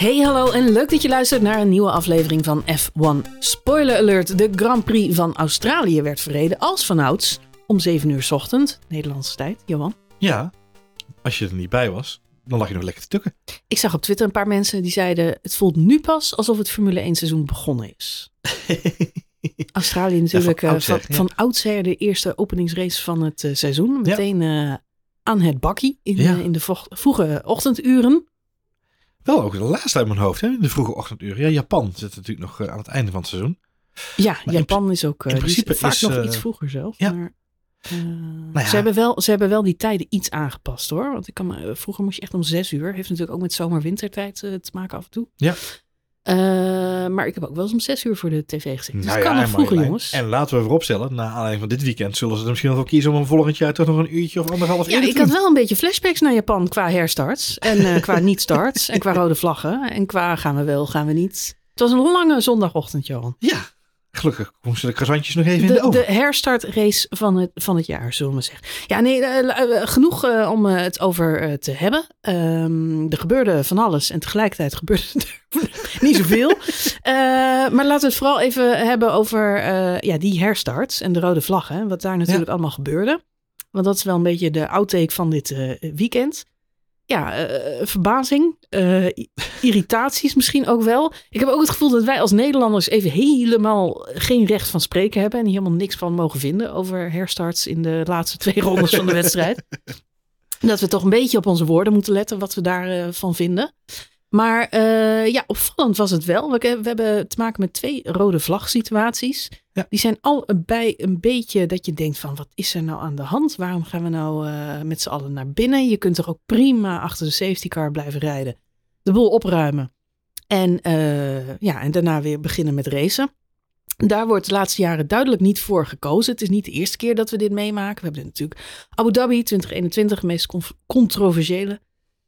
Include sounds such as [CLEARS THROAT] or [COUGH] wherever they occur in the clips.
Hey, hallo en leuk dat je luistert naar een nieuwe aflevering van F1 Spoiler Alert. De Grand Prix van Australië werd verreden als vanouds om 7 uur 's ochtend, Nederlandse tijd. Johan? Ja, als je er niet bij was, dan lag je nog lekker te tukken. Ik zag op Twitter een paar mensen die zeiden... het voelt nu pas alsof het Formule 1 seizoen begonnen is. [LAUGHS] Australië natuurlijk van eh, oudsher, van, ja. van oudsher de eerste openingsrace van het eh, seizoen. Meteen eh, aan het bakkie in, Ja. in de vroege ochtenduren. Wel ook de laatste uit mijn hoofd, hè? in de vroege ochtenduren. Ja, Japan zit natuurlijk nog eh, aan het einde van het seizoen. Ja, Maar in Japan is ook eh, in is principe vaak is, nog eh, iets vroeger zelf. ja. Maar, eh, ja. ze, hebben wel, ze hebben wel die tijden iets aangepast hoor. Want ik kan, me- vroeger moest je echt om zes uur. Heeft natuurlijk ook met zomer-wintertijd eh, te maken af en toe. Ja. Eh, maar ik heb ook wel eens om zes uur voor de tv gezeten. Dus Nou kan nog vroeger Marjolein. jongens. En laten we vooropstellen, na aanleiding van dit weekend zullen ze er misschien nog wel kiezen om een volgend jaar toch nog een uurtje of anderhalf Ja, eerder ik te had wel een beetje flashbacks naar Japan qua herstarts. En eh, qua [LAUGHS] niet-starts. en qua rode vlaggen. En qua gaan we wel, gaan we niet. Het was een lange zondagochtend, Johan. Ja, gelukkig moesten de croissantjes nog even in de De, oven. de herstartrace van het, van het jaar, zullen we zeggen. Ja, nee, eh, eh, genoeg eh, om het over te hebben. Ehm, er gebeurde van alles en tegelijkertijd gebeurde [LAUGHS] er niet zoveel. Maar laten we het vooral even hebben over ja, die herstarts en de rode vlaggen. hè, Wat daar natuurlijk allemaal gebeurde. Want dat is wel een beetje de outtake van dit weekend. Ja, eh, verbazing, i- irritaties misschien ook wel. Ik heb ook het gevoel dat wij als Nederlanders even helemaal geen recht van spreken hebben. En helemaal niks van mogen vinden over herstarts in de laatste twee [LAUGHS] rondes van de wedstrijd. Dat we toch een beetje op onze woorden moeten letten wat we daarvan van vinden. Maar eh, ja, opvallend was het wel. We, we hebben te maken met twee rode vlag situaties. Ja. Die zijn allebei een beetje dat je denkt van wat is er nou aan de hand? Waarom gaan we nou eh, met z'n allen naar binnen? Je kunt toch ook prima achter de safety car blijven rijden. De boel opruimen. En, eh, ja, en daarna weer beginnen met racen. Daar wordt de laatste jaren duidelijk niet voor gekozen. Het is niet de eerste keer dat we dit meemaken. We hebben natuurlijk Abu Dhabi 2021, het meest controversiële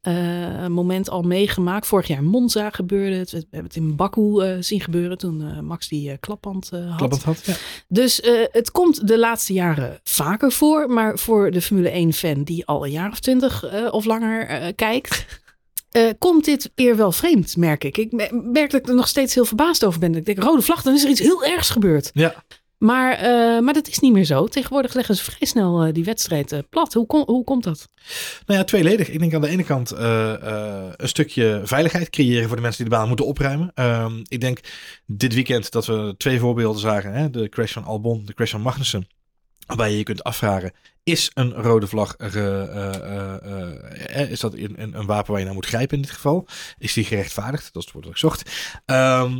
eh, moment al meegemaakt. Vorig jaar in Monza gebeurde het. We hebben het in Baku eh, zien gebeuren toen eh, Max die klapband eh, had. Had. Ja. Dus het komt de laatste jaren vaker voor. Maar voor de Formule 1-fan die al een jaar of twintig of langer kijkt... [LAUGHS] komt dit eer wel vreemd, merk ik. Ik me- merk dat ik er nog steeds heel verbaasd over ben. Ik denk, rode vlag, dan is er iets heel ergs gebeurd. ja. Maar, eh, maar dat is niet meer zo. Tegenwoordig leggen ze vrij snel eh, die wedstrijd eh, plat. Hoe, hoe komt dat? Nou ja, tweeledig. Ik denk aan de ene kant een stukje veiligheid creëren voor de mensen die de baan moeten opruimen. Ehm, ik denk dit weekend dat we twee voorbeelden zagen. Hè? De crash van Albon, de crash van Magnussen. Waarbij je je kunt afvragen, is een rode vlag, eh, eh, eh, is dat een, een, een wapen waar je naar moet grijpen in dit geval? Is die gerechtvaardigd? Dat is het woord dat ik zocht. Ehm,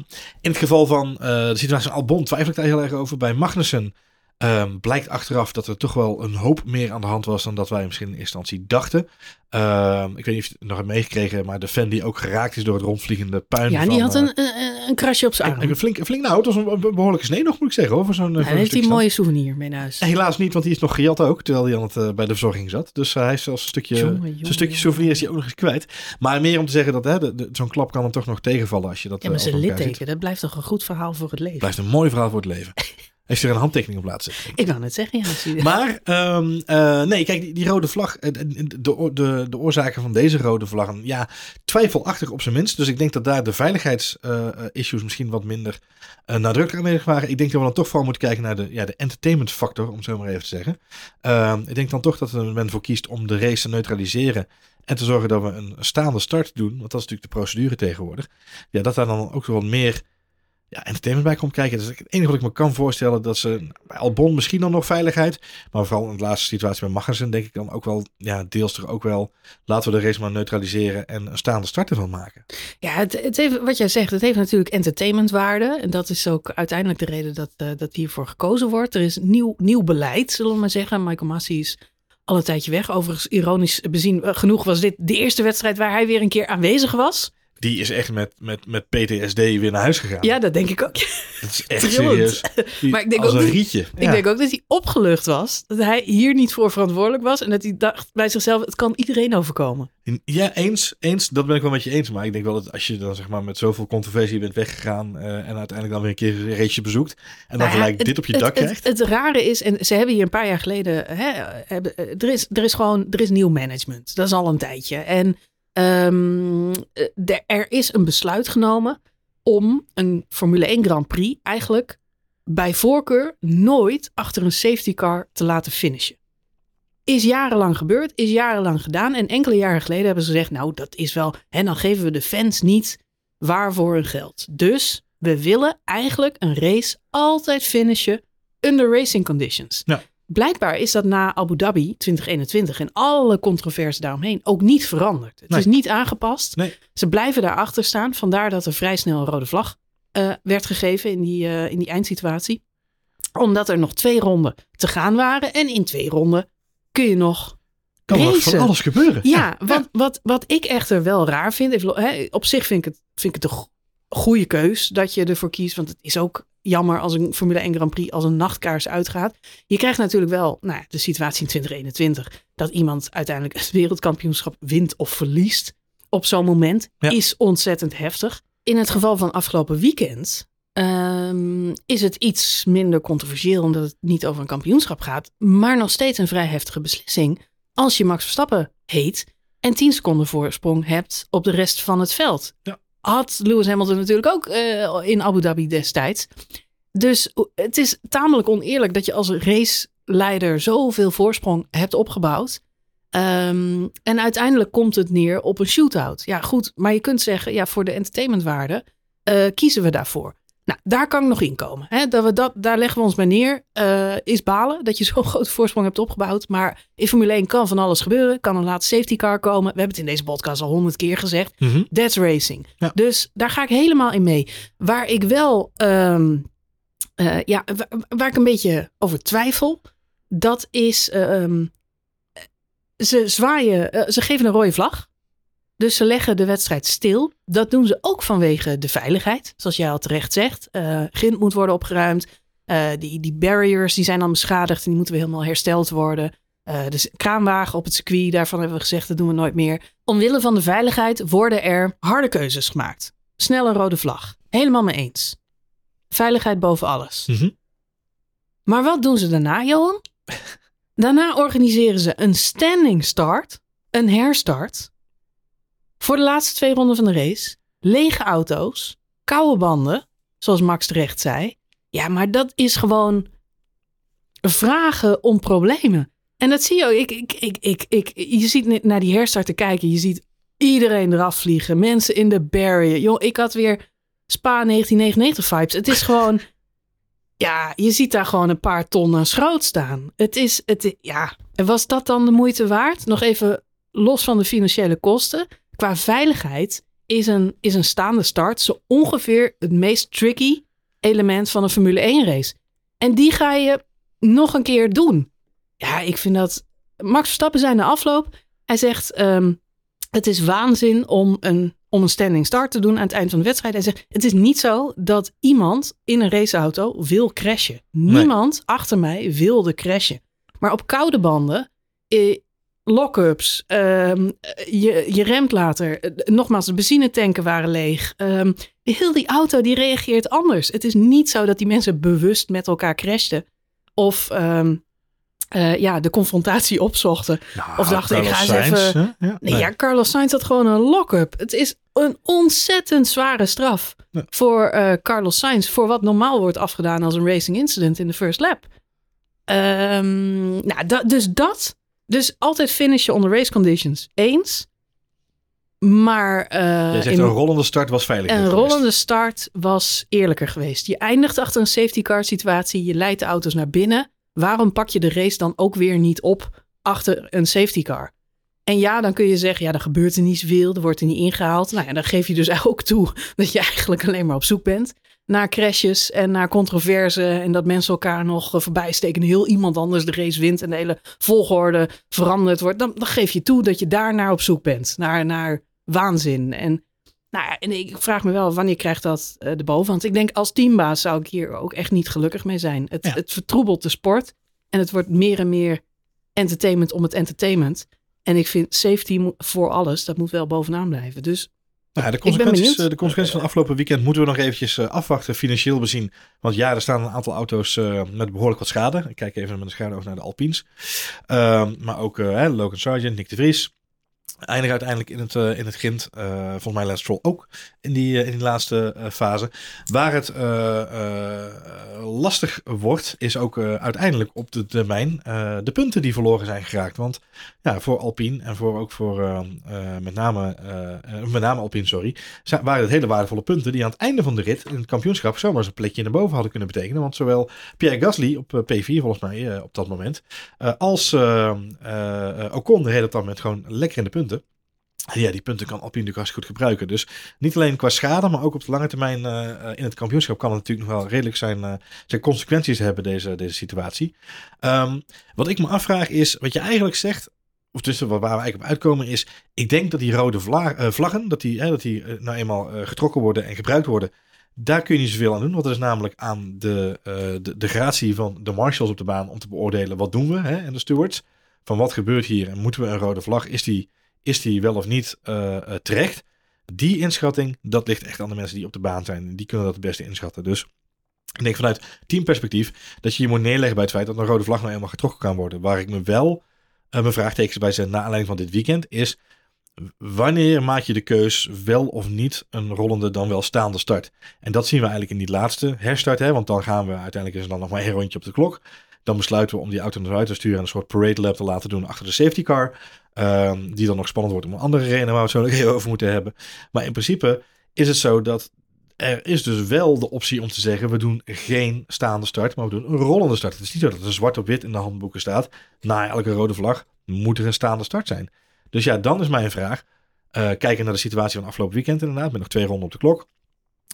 in het geval van de situatie van Albon twijfel ik daar heel erg over. Bij Magnussen ehm, blijkt achteraf dat er toch wel een hoop meer aan de hand was dan dat wij misschien in eerste instantie dachten. Ehm, ik weet niet of je het nog hebt meegekregen, maar de fan die ook geraakt is door het rondvliegende puin. Ja, van, die had een, een, een krasje op zijn arm. een, een flink, een flink, nou, het was een, behoorlijke snee nog, moet ik zeggen. Hoor, voor zo'n, voor Hij een heeft mooie souvenir mee naar huis. Helaas niet, want die is nog gejat ook, terwijl hij aan het, bij de verzorging zat. Dus hij is zelfs een stukje, Jongen, zijn stukje souvenir is hij ook nog eens kwijt. Maar meer om te zeggen dat hè, de- de- zo'n klap kan hem toch nog tegenvallen als je dat Ja, maar zijn litteken, dat blijft toch een goed verhaal voor het leven. Blijft een mooi verhaal voor het leven. [LAUGHS] Heeft er een handtekening op laten zetten. Ik wou net zeggen, ja. zie je. Maar, ehm, eh, nee, kijk, die, die rode vlag, eh, de, de, de, oorzaken van deze rode vlaggen, ja, twijfelachtig op zijn minst. Dus ik denk dat daar de veiligheidsissues misschien wat minder eh, nadrukkelijk aanwezig waren. Ik denk dat we dan toch vooral moeten kijken naar de, ja, de entertainment factor, om zo maar even te zeggen. Ehm, ik denk dan toch dat er men voor kiest om de race te neutraliseren. En te zorgen dat we een staande start doen, want dat is natuurlijk de procedure tegenwoordig. Ja, dat daar dan ook wat meer ja, entertainment bij komt kijken. Dus het enige wat ik me kan voorstellen dat ze bij Albon misschien dan nog veiligheid, maar vooral in de laatste situatie bij Magnussen denk ik dan ook wel, ja, deels toch ook wel, laten we de race maar neutraliseren en een staande start ervan maken. Ja, het, het heeft, wat jij zegt, het heeft natuurlijk entertainmentwaarde. En dat is ook uiteindelijk de reden dat, eh, dat hiervoor gekozen wordt. Er is nieuw, nieuw beleid, zullen we maar zeggen. Michael Massey is al een tijdje weg. Overigens, ironisch bezien eh, genoeg was dit de eerste wedstrijd waar hij weer een keer aanwezig was. Die is echt met, met, met PTSD weer naar huis gegaan. Ja, dat denk ik ook. dat is echt trillend. serieus. [LAUGHS] Die- Maar ik denk als ook een dat- rietje. Ik denk ook dat hij opgelucht was. Dat hij hier niet voor verantwoordelijk was. En dat hij dacht bij zichzelf, het kan iedereen overkomen. Ja, eens, eens. Dat ben ik wel met je eens. Maar ik denk wel dat als je dan zeg maar met zoveel controversie bent weggegaan eh, en uiteindelijk dan weer een keer een raceje bezoekt en dan Nou ja, gelijk het- dit op je het- dak het, krijgt. Het, rare is, en ze hebben hier een paar jaar geleden, hè, hebben, er, is, er is gewoon, er is nieuw management. Dat is al een tijdje. En Ehm, eh, er- is een besluit genomen om een Formule 1 Grand Prix eigenlijk bij voorkeur nooit achter een safety car te laten finishen. Is jarenlang gebeurd, is jarenlang gedaan. En enkele jaren geleden hebben ze gezegd, nou dat is wel, en dan geven we de fans niet waarvoor hun geld. Dus we willen eigenlijk een race altijd finishen under racing conditions. Ja. Blijkbaar is dat na Abu Dhabi 2021 en alle controverse daaromheen ook niet veranderd. Het Nee. is niet aangepast. Nee. Ze blijven daarachter staan. Vandaar dat er vrij snel een rode vlag eh, werd gegeven in die, eh, in die eindsituatie. Omdat er nog twee ronden te gaan waren. En in twee ronden kun je nog Kan er van alles gebeuren. Ja, wat, Wat, wat ik echter wel raar vind. even hè, op zich vind ik het, vind ik het een go- goede keus dat je ervoor kiest. Want het is ook jammer als een Formule 1 Grand Prix als een nachtkaars uitgaat. Je krijgt natuurlijk wel nou, ja, de situatie in 2021. Dat iemand uiteindelijk het wereldkampioenschap wint of verliest. Op zo'n moment Ja. is ontzettend heftig. In het geval van afgelopen weekend ehm, is het iets minder controversieel. Omdat het niet over een kampioenschap gaat. Maar nog steeds een vrij heftige beslissing als je Max Verstappen heet en 10 seconden voorsprong hebt op de rest van het veld. Ja. Had Lewis Hamilton natuurlijk ook eh, in Abu Dhabi destijds. Dus het is tamelijk oneerlijk dat je als raceleider zoveel voorsprong hebt opgebouwd. Ehm, en uiteindelijk komt het neer op een shootout. Ja, goed, maar je kunt zeggen, ja, voor de entertainmentwaarde eh, kiezen we daarvoor. Nou, daar kan ik nog in komen. Hè? Dat we dat, daar leggen we ons bij neer. Eh, is balen dat je [LAUGHS] zo'n grote voorsprong hebt opgebouwd. Maar in Formule 1 kan van alles gebeuren. Kan een laatste safety car komen. We hebben het in deze podcast al honderd keer gezegd. Mhm. That's racing. Ja. Dus daar ga ik helemaal in mee. Waar ik wel, ehm, eh, ja, wa- waar, ik een beetje over twijfel, dat is, eh, ehm, ze zwaaien, eh, ze geven een rode vlag. Dus ze leggen de wedstrijd stil. Dat doen ze ook vanwege de veiligheid. Zoals jij al terecht zegt. Eh grind moet worden opgeruimd. Eh, die, die barriers die zijn dan beschadigd. En die moeten weer helemaal hersteld worden. Eh dus kraanwagen op het circuit. Daarvan hebben we gezegd dat doen we nooit meer. Omwille van de veiligheid worden er harde keuzes gemaakt. Snel een rode vlag. Helemaal mee eens. Veiligheid boven alles. Mhm. Maar wat doen ze daarna, Johan? [LAUGHS] Daarna organiseren ze een standing start, een herstart, voor de laatste twee ronden van de race. Lege auto's, koude banden, zoals Max terecht zei. Ja, maar dat is gewoon vragen om problemen. En dat zie je ook. Ik, ik, ik, ik, ik, je ziet naar die herstart te kijken. Je ziet iedereen eraf vliegen. Mensen in de barrier. Joh, ik had weer Spa 1999 vibes. Het is [LAUGHS] gewoon... Ja, je ziet daar gewoon een paar tonnen schroot staan. Het is, het, ja, en was dat dan de moeite waard? Nog even los van de financiële kosten. Qua veiligheid is een, is een staande start zo ongeveer het meest tricky element van een Formule 1 race. En die ga je nog een keer doen. Ja, ik vind dat... Max Verstappen zei na afloop, hij zegt... ehm, het is waanzin om een, om een standing start te doen aan het eind van de wedstrijd. Hij zegt, het is niet zo dat iemand in een raceauto wil crashen. Niemand achter mij wilde crashen. Maar op koude banden, eh, lock-ups, ehm, je, je remt later. Eh, nogmaals, de benzinetanken waren leeg. Ehm, heel die auto die reageert anders. Het is niet zo dat die mensen bewust met elkaar crashten. Of ehm, eh, ja, de confrontatie opzochten. Nou, Of dachten, ik ga eens Sainz, even-? Ja, Nee, ja, Carlos Sainz had gewoon een lock-up. Het is een ontzettend zware straf Ja. voor eh, Carlos Sainz. Voor wat normaal wordt afgedaan als een racing incident in de first lap. Nou, da- dus dat. Dus altijd finishen onder race conditions. Eens. Maar Jij zegt in- een rollende start was veilig. een geweest. rollende start was eerlijker geweest. Je eindigt achter een safety car situatie. Je leidt de auto's naar binnen. Waarom pak je de race dan ook weer niet op achter een safety car? En ja, dan kun je zeggen, ja, dan gebeurt er niet zoveel. Er wordt er niet ingehaald. Nou ja, dan geef je dus [LAUGHS] ook toe dat je eigenlijk alleen maar op zoek bent naar crashes en naar controverse. En dat mensen elkaar nog eh, voorbij steken. En heel iemand anders de race wint en de hele volgorde veranderd wordt. Dan, dan geef je toe dat je daar naar op zoek bent. Naar, naar waanzin. En nou ja, en ik vraag me wel, wanneer krijgt dat eh, de bovenhand? Ik denk als teambaas zou ik hier ook echt niet gelukkig mee zijn. Het, Ja. het vertroebelt de sport en het wordt meer en meer entertainment om het entertainment. En ik vind safety voor alles, dat moet wel bovenaan blijven. Dus Nou, de, consequenties, eh, de consequenties van afgelopen weekend moeten we nog eventjes eh, afwachten, financieel bezien. Want ja, er staan een aantal auto's eh, met behoorlijk wat schade. Ik kijk even met een schade over naar de Alpines. Ehm, maar ook Logan Sargent, Nick de Vries. Eindig uiteindelijk in het, uh, in het grind. Uh, volgens mij Lance Stroll ook in die, uh, in die laatste fase. Waar het lastig wordt, is ook uiteindelijk op de termijn de punten die verloren zijn geraakt. Want ja, voor Alpine en voor ook voor met, name, met name Alpine, sorry, waren het hele waardevolle punten die aan het einde van de rit in het kampioenschap zomaar eens een plekje naar boven hadden kunnen betekenen. Want zowel Pierre Gasly op P4 volgens mij op dat moment, als Ocon de hele tijd met gewoon lekker in de punten. Ja, die punten kan Alpine hartstikke goed gebruiken. Dus niet alleen qua schade, maar ook op de lange termijn uh, in het kampioenschap kan het natuurlijk nog wel redelijk zijn, uh, zijn consequenties hebben, deze, deze situatie. Um, wat ik me afvraag is, wat je eigenlijk zegt, of tussen waar we eigenlijk op uitkomen is, ik denk dat die rode vla vlaggen, dat die, dat die nou eenmaal getrokken worden en gebruikt worden, daar kun je niet zoveel aan doen. Want dat is namelijk aan de, de, de gratie van de marshals op de baan om te beoordelen wat doen we hè, en de stewards. Van wat gebeurt hier en moeten we een rode vlag? Is die is die wel of niet uh, terecht? Die inschatting, dat ligt echt aan de mensen die op de baan zijn. Die kunnen dat het beste inschatten. Dus ik denk vanuit teamperspectief dat je je moet neerleggen bij het feit dat een rode vlag nou eenmaal getrokken kan worden. Waar ik me wel uh, mijn vraagtekens bij zet na aanleiding van dit weekend is... Wanneer maak je de keus wel of niet een rollende dan wel staande start? En dat zien we eigenlijk in die laatste herstart. Hè? Want dan gaan we uiteindelijk is er dan nog maar één rondje op de klok. Dan besluiten we om die auto naar buiten te sturen en een soort parade lap te laten doen achter de safety car. Um, die dan nog spannend wordt om een andere reden waar we het zo over moeten hebben. Maar in principe is het zo dat er is dus wel de optie om te zeggen: we doen geen staande start, maar we doen een rollende start. Het is niet zo dat er zwart op wit in de handboeken staat. Na elke rode vlag moet er een staande start zijn. Dus ja, dan is mijn vraag. Uh, kijken naar de situatie van afgelopen weekend inderdaad, met nog twee ronden op de klok.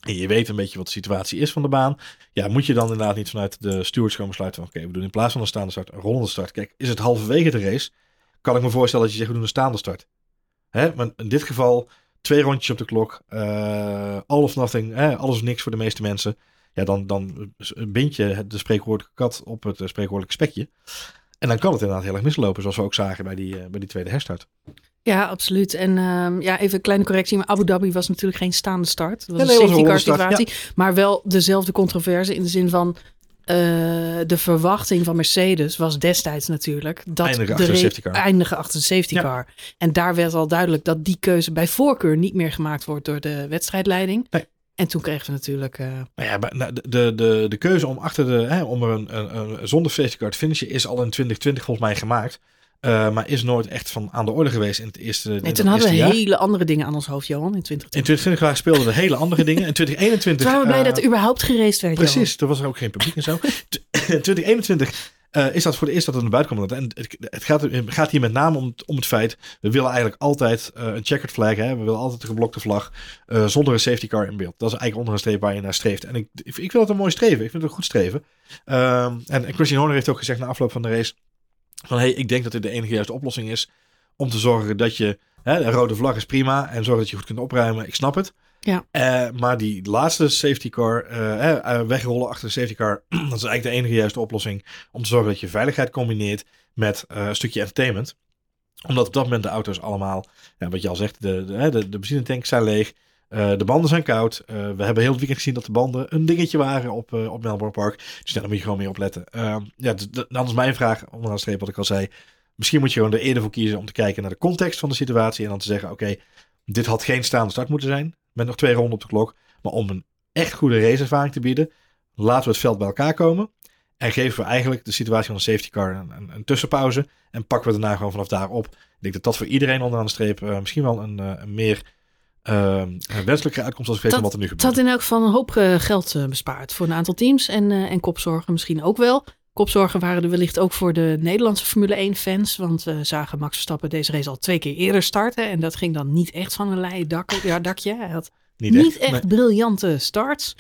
En je weet een beetje wat de situatie is van de baan. Ja, moet je dan inderdaad niet vanuit de stewards komen besluiten oké, we doen in plaats van een staande start een rollende start. Kijk, is het halverwege de race kan ik me voorstellen dat je zegt, we doen een staande start. Hè? Maar in dit geval twee rondjes op de klok, uh, all of nothing, hè? alles of niks voor de meeste mensen. Ja, dan, dan bind je de spreekwoordelijke kat op het spreekwoordelijke spekje. En dan kan het inderdaad heel erg mislopen, zoals we ook zagen bij die, uh, bij die tweede herstart. Ja, absoluut. En uh, ja, even een kleine correctie. Maar Abu Dhabi was natuurlijk geen staande start. Dat was nee, een safety car situatie. Ja. Maar wel dezelfde controverse in de zin van uh, de verwachting van Mercedes was destijds natuurlijk dat eindigen de achter de eindigen achter de safety ja. car. En daar werd al duidelijk dat die keuze bij voorkeur niet meer gemaakt wordt door de wedstrijdleiding. Nee. En toen kregen we natuurlijk. Uh... Nou ja, nou, de, de, de, de keuze om achter de hè, om er een, een, een zonder safety car te finishen is al in 2020 volgens mij gemaakt. Uh, maar is nooit echt van aan de orde geweest in het eerste Nee, toen hadden we jaar. hele andere dingen aan ons hoofd, Johan, in 2020. In 2020 speelden we hele andere dingen. In 2021... Toen waren we blij dat er überhaupt gereest werd, Precies, Johan. er was er ook geen publiek en zo. [CLEARS THROAT] In 2021 uh, is dat voor de eerst dat het naar buiten komt. En het, het, gaat, het, gaat, hier met name om, om het feit, we willen eigenlijk altijd uh, een checkered flag, hè? we willen altijd een geblokte vlag, uh, zonder een safety car in beeld. Dat is eigenlijk onder een streep waar je naar streeft. En ik, ik vind het een mooi streven, ik vind het een goed streven. Um, en, en Christian Horner heeft ook gezegd na afloop van de race, van hey, ik denk dat dit de enige juiste oplossing is om te zorgen dat je, hè, een rode vlag is prima en zorgen dat je goed kunt opruimen. Ik snap het. Ja. Uh, maar die laatste safety car, uh, wegrollen achter de safety car, [CLEARS THROAT] dat is eigenlijk de enige juiste oplossing om te zorgen dat je veiligheid combineert met een stukje entertainment. Omdat op dat moment de auto's allemaal, ja, wat je al zegt, de, de, de, de benzinetanks zijn leeg. Uh, de banden zijn koud. Uh, we hebben heel het weekend gezien dat de banden een dingetje waren op, uh, op Melbourne Park. Dus daar moet je gewoon mee opletten. ja, dan is mijn vraag, onderaan de streep wat ik al zei. Misschien moet je gewoon er eerder voor kiezen om te kijken naar de context van de situatie. En dan te zeggen, oké, dit had geen staande start moeten zijn. Met nog twee ronden op de klok. Maar om een echt goede raceervaring te bieden, laten we het veld bij elkaar komen. En geven we eigenlijk de situatie van de safety car een, een, een tussenpauze. En pakken we daarna gewoon vanaf daar op. Ik denk dat dat voor iedereen onderaan de streep misschien wel een, een meer uh, wenselijke uitkomst als ik weet wat er nu gebeurt. Dat had in elk geval een hoop uh, geld uh, bespaard voor een aantal teams en, uh, en kopzorgen misschien ook wel. Kopzorgen waren er wellicht ook voor de Nederlandse Formule 1 fans, want we zagen Max Verstappen deze race al twee keer eerder starten en dat ging dan niet echt van een leien dak, ja, dakje. Hij had niet, niet echt, echt nee. briljante starts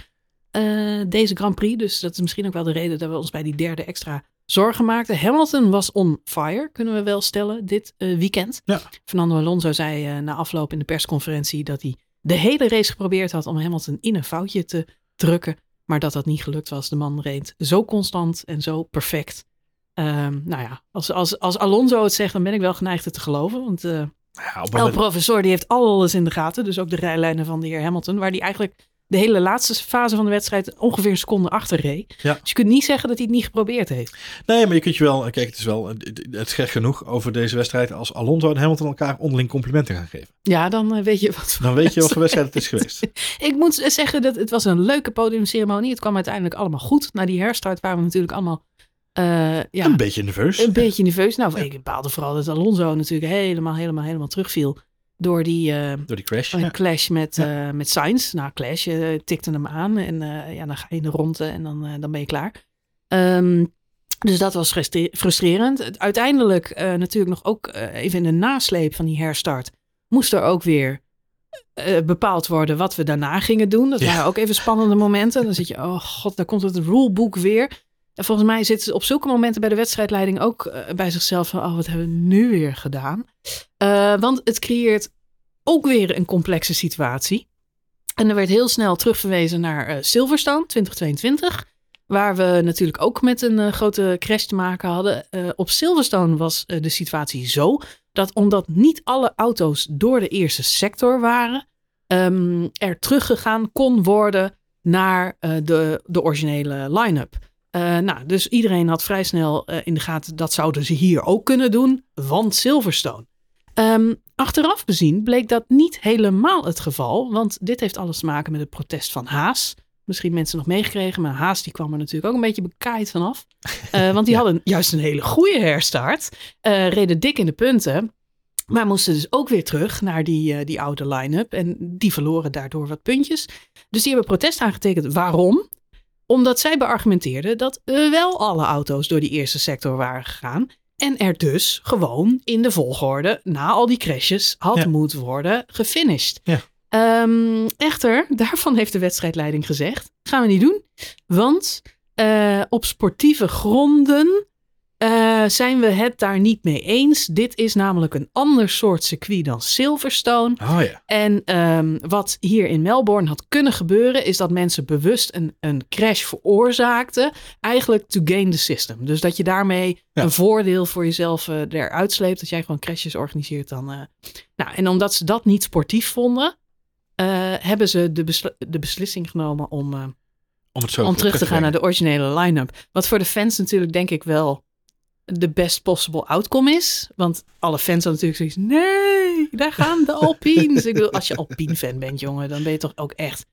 deze Grand Prix, dus dat is misschien ook wel de reden dat we ons bij die derde extra zorgen maakte. Hamilton was on fire, kunnen we wel stellen, dit uh, weekend. Ja. Fernando Alonso zei uh, na afloop in de persconferentie dat hij de hele race geprobeerd had om Hamilton in een foutje te drukken. Maar dat dat niet gelukt was. De man reed zo constant en zo perfect. Um, nou ja, als, als, als Alonso het zegt, dan ben ik wel geneigd het te geloven. Want uh, ja, El Professor die heeft alles in de gaten. Dus ook de rijlijnen van de heer Hamilton. Waar die eigenlijk de hele laatste fase van de wedstrijd ongeveer een seconde achter reed. Ja. Dus je kunt niet zeggen dat hij het niet geprobeerd heeft. Nee, maar je kunt je wel, kijk, het is wel het is gek genoeg over deze wedstrijd als Alonso en Hamilton elkaar onderling complimenten gaan geven. Ja, dan eh, weet je wat. Dan weet je wat voor wedstrijd het is geweest. [LAUGHS] Ik moet zeggen dat het was een leuke podiumceremonie. Het kwam uiteindelijk allemaal goed. Na die herstart waren we natuurlijk allemaal eh, ja, Een beetje nerveus. een beetje nerveus. Nou, ik bepaalde vooral dat Alonso natuurlijk helemaal, helemaal, helemaal terugviel. Door die eh, Door die crash. een Ja. clash met, eh met Sainz. Nou, clash, je tikte hem aan en eh, ja, dan ga je in de ronde en dan, eh, dan ben je klaar. Ehm, dus dat was frustre- frustrerend. Uiteindelijk eh, natuurlijk nog ook eh, even in de nasleep van die herstart... moest er ook weer eh, bepaald worden wat we daarna gingen doen. Dat Ja. waren ook even spannende momenten. Dan zit je, oh god, daar komt het rulebook weer. En volgens mij zitten ze op zulke momenten bij de wedstrijdleiding ook eh, bij zichzelf van... oh, wat hebben we nu weer gedaan? Eh, want het creëert ook weer een complexe situatie. En er werd heel snel terugverwezen naar eh, Silverstone 2022. Waar we natuurlijk ook met een grote crash te maken hadden. Op Silverstone was de situatie zo dat omdat niet alle auto's door de eerste sector waren, ehm, er teruggegaan kon worden naar de, de originele line-up. Eh, nou, dus iedereen had vrij snel eh, in de gaten dat zouden ze hier ook kunnen doen, want Silverstone. Ehm, achteraf bezien bleek dat niet helemaal het geval, want dit heeft alles te maken met het protest van Haas. Misschien mensen nog meegekregen, maar Haas die kwam er natuurlijk ook een beetje bekaaid vanaf. Eh, [LAUGHS] want die Ja. hadden juist een hele goede herstart, reden dik in de punten, maar moesten dus ook weer terug naar die, die oude line-up en die verloren daardoor wat puntjes. Dus die hebben protest aangetekend. Waarom? Omdat zij beargumenteerden dat wel alle auto's door die eerste sector waren gegaan. En er dus gewoon in de volgorde, na al die crashes, had Ja. moeten worden gefinished. Ja. Ehm, echter, [LAUGHS] daarvan heeft de wedstrijdleiding gezegd: gaan we niet doen. Want eh, op sportieve gronden eh, zijn we het daar niet mee eens. Dit is namelijk een ander soort circuit dan Silverstone. Oh ja. En ehm, wat hier in Melbourne had kunnen gebeuren, is dat mensen bewust een, een crash veroorzaakten. Eigenlijk to gain the system. Dus dat je daarmee Ja. een voordeel voor jezelf eh, eruit sleept. Dat jij gewoon crashes organiseert dan. eh. Nou, en omdat ze dat niet sportief vonden, hebben ze de, besl- de beslissing genomen om, Om het zo om terug te gaan naar de originele line-up. Wat voor de fans natuurlijk denk ik wel de best possible outcome is. Want alle fans hadden natuurlijk zoiets. Nee, daar gaan de Alpines. ik bedoel, als je Alpine fan bent, jongen, dan ben je toch ook echt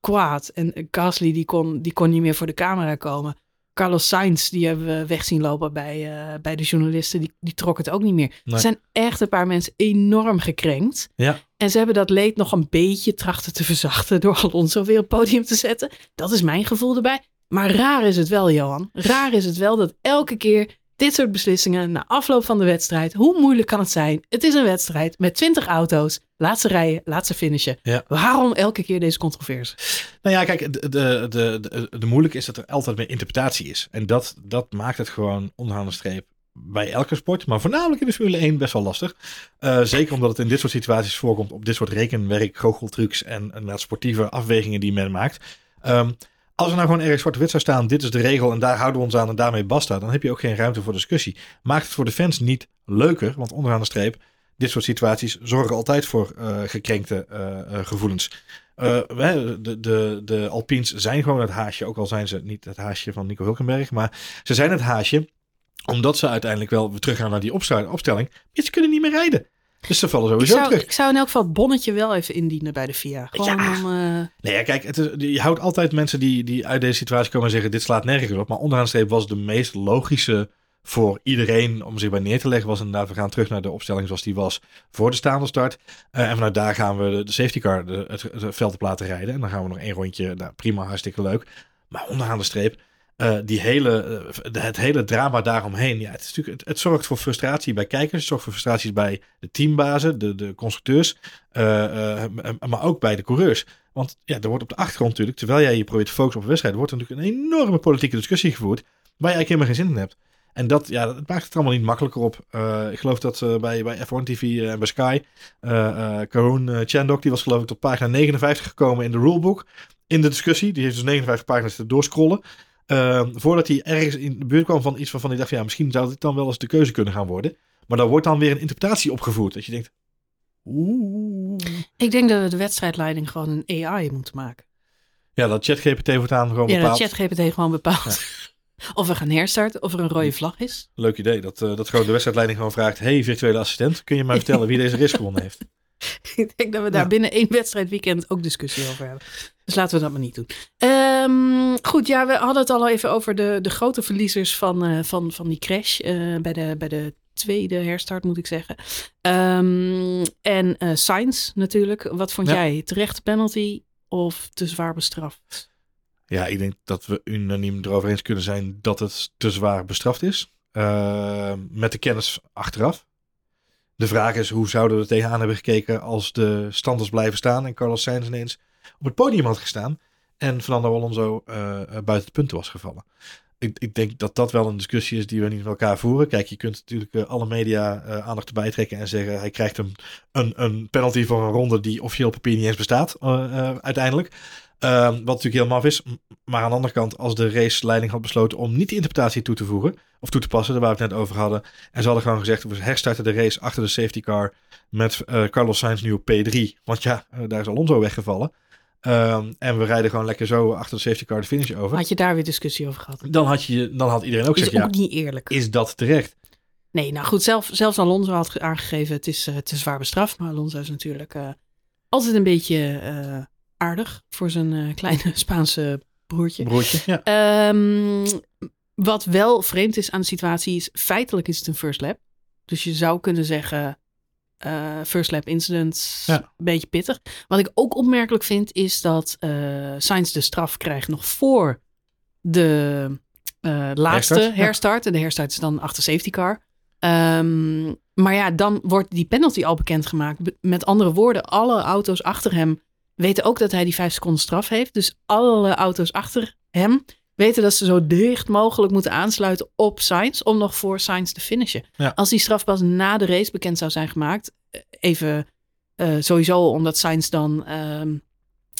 kwaad. En Gasly die kon, die kon niet meer voor de camera komen. Carlos Sainz, die hebben we weg zien lopen bij, eh, bij de journalisten. Die, die trok het ook niet meer. Nee. Er zijn echt een paar mensen enorm gekrenkt. Ja. En ze hebben dat leed nog een beetje trachten te verzachten door Alonso weer op het podium te zetten. Dat is mijn gevoel erbij. Maar raar is het wel, Johan. Raar is het wel dat elke keer dit soort beslissingen na afloop van de wedstrijd, hoe moeilijk kan het zijn? Het is een wedstrijd met 20 auto's, laatste rijden, laatste finishen. Ja. Waarom elke keer deze controverse? Nou ja, kijk, de, de, de, de, de moeilijke is dat er altijd meer interpretatie is. En dat, dat maakt het gewoon onderaan de streep bij elke sport, maar voornamelijk in de Formule 1 best wel lastig. Eh, zeker omdat het in dit soort situaties voorkomt op dit soort rekenwerk, goocheltrucs en, en sportieve afwegingen die men maakt. Ehm, als er nou gewoon ergens zwart-wit zou staan, dit is de regel en daar houden we ons aan en daarmee basta, dan heb je ook geen ruimte voor discussie. Maakt het voor de fans niet leuker, want onderaan de streep, dit soort situaties zorgen altijd voor eh, gekrenkte eh, eh, gevoelens. De, de, de Alpines zijn gewoon het haasje, ook al zijn ze niet het haasje van Nico Hulkenberg, maar ze zijn het haasje omdat ze uiteindelijk wel weer teruggaan naar die opstelling. Ze kunnen niet meer rijden. Dus ze vallen Ik sowieso zou, terug. ik zou in elk geval het bonnetje wel even indienen bij de FIA. Gewoon Ja. om... eh, Nee, ja, kijk, het is, je houdt altijd mensen die, die uit deze situatie komen en zeggen: dit slaat nergens op. Maar onderaan de streep was de meest logische voor iedereen om zich bij neer te leggen. Was inderdaad, we gaan terug naar de opstelling zoals die was voor de staande start. Eh, en vanuit daar gaan we de, de safety car de, het, het veld op laten rijden. En dan gaan we nog één rondje. Nou, prima, hartstikke leuk. Maar onderaan de streep, eh, die hele, eh, het hele drama daaromheen. Ja, het, het, zorgt voor frustratie bij kijkers. Het zorgt voor frustraties bij de teambazen, de, de constructeurs. eh, maar ook bij de coureurs. Want ja, er wordt op de achtergrond natuurlijk, terwijl jij je probeert te focussen op een wedstrijd, wordt er natuurlijk een enorme politieke discussie gevoerd. Waar je eigenlijk helemaal geen zin in hebt. En dat, ja, dat maakt het allemaal niet makkelijker op. Ik geloof dat bij, bij F1 TV en bij Sky, eh Karun Chandok, die was geloof ik tot pagina 59 gekomen in de rulebook. In de discussie. Die heeft dus 59 pagina's te doorscrollen. Eh, voordat hij ergens in de buurt kwam van iets waarvan hij dacht, ja, misschien zou dit dan wel eens de keuze kunnen gaan worden. Maar daar wordt dan weer een interpretatie opgevoerd. Dat je denkt, oeh. ik denk dat we de wedstrijdleiding gewoon een AI moeten maken. Ja, dat ChatGPT wordt aan gewoon Ja, bepaald. dat ChatGPT gewoon bepaalt. [LAUGHS] Of we gaan herstarten, of er een rode vlag is. Leuk idee. Dat, eh, dat gewoon de wedstrijdleiding gewoon vraagt. Hey, virtuele assistent, kun je mij [LAUGHS] vertellen wie deze race gewonnen heeft? [LAUGHS] Ik denk dat we daar Ja. binnen één wedstrijdweekend ook discussie over hebben. Dus laten we dat maar niet doen. Ehm, goed, ja, we hadden het al even over de, de grote verliezers van, eh, van, van die crash eh, bij, de, bij de tweede herstart, moet ik zeggen. Ehm, en eh Sainz natuurlijk. Wat vond Ja. jij? Terechte penalty of te zwaar bestraft? Ja, ik denk dat we unaniem erover eens kunnen zijn dat het te zwaar bestraft is. Eh, met de kennis achteraf. De vraag is, hoe zouden we er tegenaan hebben gekeken als de standers blijven staan en Carlos Sainz ineens op het podium had gestaan en Fernando Alonso eh, eh, buiten de punten was gevallen. Ik, ik denk dat dat wel een discussie is die we niet met elkaar voeren. Kijk, je kunt natuurlijk eh, alle media aandacht erbij trekken en zeggen hij krijgt een, een, een penalty voor een ronde die officieel op papier niet eens bestaat uiteindelijk. Ehm, wat natuurlijk heel maf is. Maar aan de andere kant, als de raceleiding had besloten om niet die interpretatie toe te voegen, of toe te passen, daar waar we het net over hadden. En ze hadden gewoon gezegd, we herstarten de race achter de safety car met Carlos Sainz nu op P3. Want ja, daar is Alonso weggevallen. Ehm, en we rijden gewoon lekker zo achter de safety car de finish over. Had je daar weer discussie over gehad? Dan had, je, dan had iedereen ook Is gezegd, ook ja, niet eerlijk. is dat terecht? Nee, nou goed, zelf, zelfs Alonso had ge- aangegeven het is eh, te zwaar bestraft. Maar Alonso is natuurlijk eh, altijd een beetje eh, aardig voor zijn kleine [LAUGHS] Spaanse broertje. Broertje, ja. Ehm, wat wel vreemd is aan de situatie is, feitelijk is het een first lap. Dus je zou kunnen zeggen, eh, first lap incident, Ja. een beetje pittig. Wat ik ook opmerkelijk vind, is dat eh Sainz de straf krijgt nog voor de eh, laatste Herstart. En de herstart is dan achter safety car. Ehm, maar ja, dan wordt die penalty al bekendgemaakt. Be- Met andere woorden, alle auto's achter hem weten ook dat hij die vijf seconden straf heeft. Dus alle auto's achter hem weten dat ze zo dicht mogelijk moeten aansluiten op Sainz om nog voor Sainz te finishen. Ja. Als die straf pas na de race bekend zou zijn gemaakt, eh, even eh, sowieso omdat Sainz dan ehm,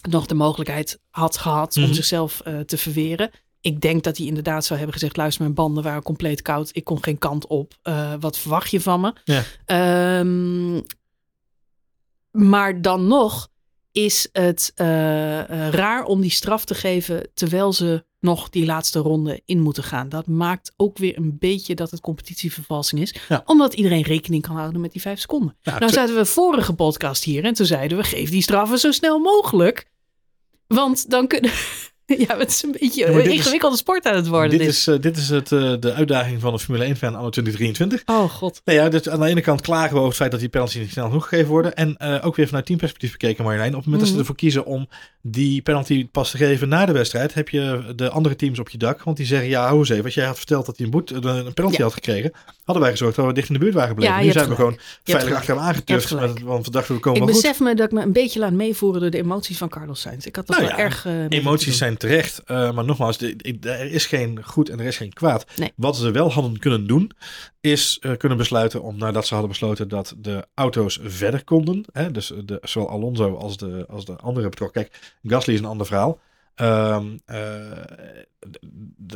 nog de mogelijkheid had gehad om Mhm. zichzelf eh, te verweren. Ik denk dat hij inderdaad zou hebben gezegd: luister, mijn banden waren compleet koud. Ik kon geen kant op. Wat verwacht je van me? Ja. Ehm, maar dan nog is het eh, eh, raar om die straf te geven terwijl ze nog die laatste ronde in moeten gaan. Dat maakt ook weer een beetje dat het competitievervalsing is. Ja. Omdat iedereen rekening kan houden met die vijf seconden. Nou te- zaten we vorige podcast hier en toen zeiden we geef die straffen zo snel mogelijk. Want dan kunnen... [LAUGHS] ja, het is een beetje Ja, een is- ingewikkelde sport aan het worden. dit, dit. is, eh, dit is het, eh, de uitdaging van de Formule 1-fan anno 2023. Oh god. Nee, ja, dus aan de ene kant klagen we over het feit dat die penalties niet snel genoeg gegeven worden. En eh, ook weer vanuit teamperspectief bekeken, Marjolein. Op het moment dat Mhm. ze ervoor kiezen om die penalty pas te geven na de wedstrijd, heb je de andere teams op je dak. Want die zeggen, ja, hou eens even. Als jij had verteld dat hij een, boet, een penalty Ja. had gekregen, hadden wij gezorgd dat we dicht in de buurt waren gebleven. Ja, nu je zijn we gewoon veilig achter hem aangetuft. Want we dachten, we komen Ik wel goed. besef me dat ik me een beetje laat meevoeren door de emoties van Carlos Sainz. Ik had dat Nou wel erg... Emoties zijn terecht, eh, maar nogmaals, er is geen goed en er is geen kwaad. Nee. Wat ze wel hadden kunnen doen, is eh, kunnen besluiten om, nadat ze hadden besloten dat de auto's verder konden, hè, dus de, zowel Alonso als de, als de andere betrokken. Kijk, Gasly is een ander verhaal. D-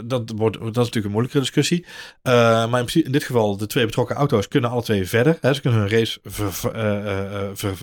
dat, wordt, dat is natuurlijk een moeilijke discussie. Eh, maar in, principe, in dit geval, de twee betrokken auto's kunnen alle twee verder. Hè, ze kunnen hun race ver, ver- eh, eh, ver-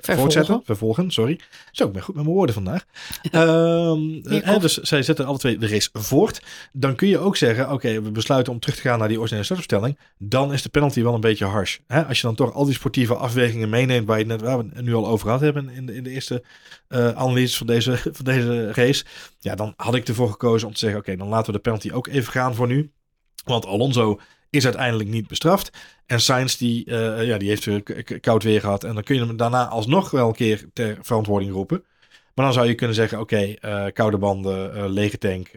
voortzetten. Vervolgen, sorry. Zo, ik ben goed met mijn woorden vandaag. [LAUGHS] Ehm, Meer hè, dus zij zetten alle twee de race voort. Dan kun je ook zeggen, oké, we besluiten om terug te gaan naar die originele startopstelling. Dan is de penalty wel een beetje harsh. Hè? Als je dan toch al die sportieve afwegingen meeneemt waar, je net, waar we het nu al over gehad hebben in de, in de eerste analyses van deze, [LAUGHS] van deze race. Ja, dan had ik ervoor gekozen om te zeggen, oké, dan laten we de penalty ook even gaan voor nu. Want Alonso is uiteindelijk niet bestraft. En Sainz die, eh, ja, die heeft koud weer gehad. En dan kun je hem daarna alsnog wel een keer ter verantwoording roepen. Maar dan zou je kunnen zeggen, oké, eh, koude banden, eh, lege tank,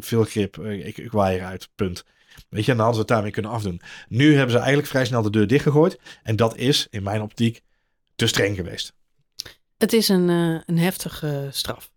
veel grip, ik, ik waai eruit, punt. Weet je, en dan hadden ze het daarmee kunnen afdoen. Nu hebben ze eigenlijk vrij snel de deur dichtgegooid. En dat is, in mijn optiek, te streng geweest. Het is een, een heftige straf.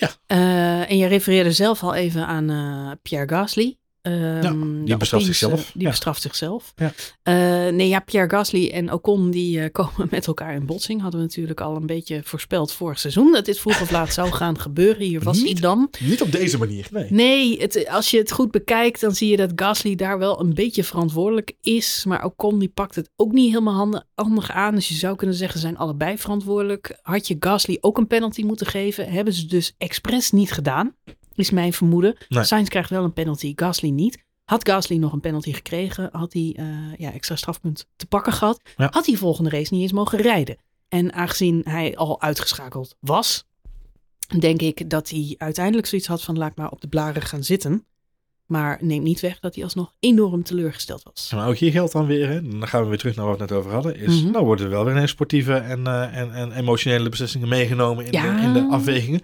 Ja. Eh, en je refereerde zelf al even aan eh, Pierre Gasly. Ehm, die bestraft zichzelf. eh, die Ja. bestraft zichzelf. Ja. Eh, nee, ja, Pierre Gasly en Ocon die eh, [LAUGHS] komen met elkaar in botsing. Hadden we natuurlijk al een beetje voorspeld vorig seizoen. Dat dit vroeg of laat zou gaan gebeuren. Hier was hij Niet- dan. Niet op deze manier, nee. Nee, het, als je het goed bekijkt, dan zie je dat Gasly daar wel een beetje verantwoordelijk is. Maar Ocon die pakt het ook niet helemaal handig aan. Dus je zou kunnen zeggen, ze zijn allebei verantwoordelijk. Had je Gasly ook een penalty moeten geven? Hebben ze dus expres niet gedaan, is mijn vermoeden. Nee. Sainz krijgt wel een penalty, Gasly niet. Had Gasly nog een penalty gekregen, had hij eh, ja, extra strafpunt te pakken gehad. Ja. Had hij volgende race niet eens mogen rijden. En aangezien hij al uitgeschakeld was, denk ik dat hij uiteindelijk zoiets had van laat maar op de blaren gaan zitten. Maar neemt niet weg dat hij alsnog enorm teleurgesteld was. Maar ook hier geldt dan weer, hè, dan gaan we weer terug naar wat we het net over hadden, is Mhm. nou worden er wel weer ineens sportieve en, eh, en, en emotionele beslissingen meegenomen in, Ja. de, in de afwegingen.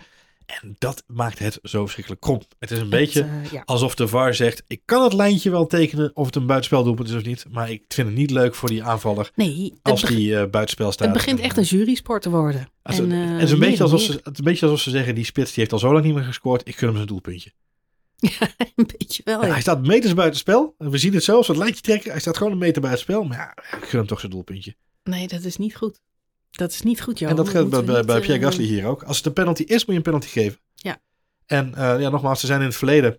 En dat maakt het zo verschrikkelijk krom. Het is een beetje Het, eh, ja. alsof de VAR zegt, ik kan het lijntje wel tekenen of het een buitenspeldoelpunt is of niet, maar ik vind het niet leuk voor die aanvaller Nee, als die eh buitenspel staat. het begint En, echt een jurysport te worden. als En, het, eh, het is een beetje alsof ze, het een beetje alsof ze zeggen, die spits die heeft al zo lang niet meer gescoord, ik gun hem zijn doelpuntje. [LAUGHS] een beetje wel. Ja, ja. hij staat meters buiten spel. We zien het zelfs, het lijntje trekken. Hij staat gewoon een meter buiten spel. Maar ja, ik gun hem toch zijn doelpuntje. Nee, dat is niet goed. Dat is niet goed, Johan. en dat geldt bij, bij, bij Pierre eh, Gasly hier ook. Als het een penalty is, moet je een penalty geven. Ja. En eh, ja, nogmaals, ze zijn in het verleden.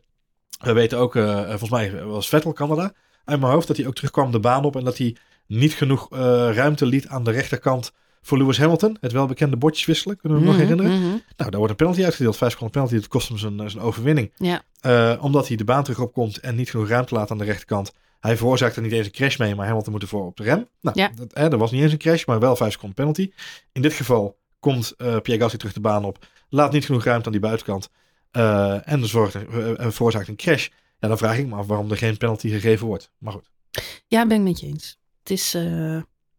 We weten ook, eh, volgens mij was Vettel Canada uit mijn hoofd, dat hij ook terugkwam de baan op. En dat hij niet genoeg ruimte liet aan de rechterkant voor Lewis Hamilton. Het welbekende bordjes wisselen, kunnen we hem nog mhm, herinneren. mhm. Nou, daar wordt een penalty uitgedeeld. Vijf seconden penalty, dat kost hem zijn, zijn overwinning. Ja, omdat hij de baan terug opkomt en niet genoeg ruimte laat aan de rechterkant. Hij veroorzaakt er niet eens een crash mee, maar Hamilton moet ervoor op de rem. Nou, Ja. dat, hè, er was niet eens een crash, maar wel 5 seconden penalty. In dit geval komt eh, Pierre Gasly terug de baan op, laat niet genoeg ruimte aan die buitenkant eh, en zorgt, eh, veroorzaakt een crash. Ja, dan vraag ik me af waarom er geen penalty gegeven wordt. Maar goed, ja, ben ik met je eens. Het is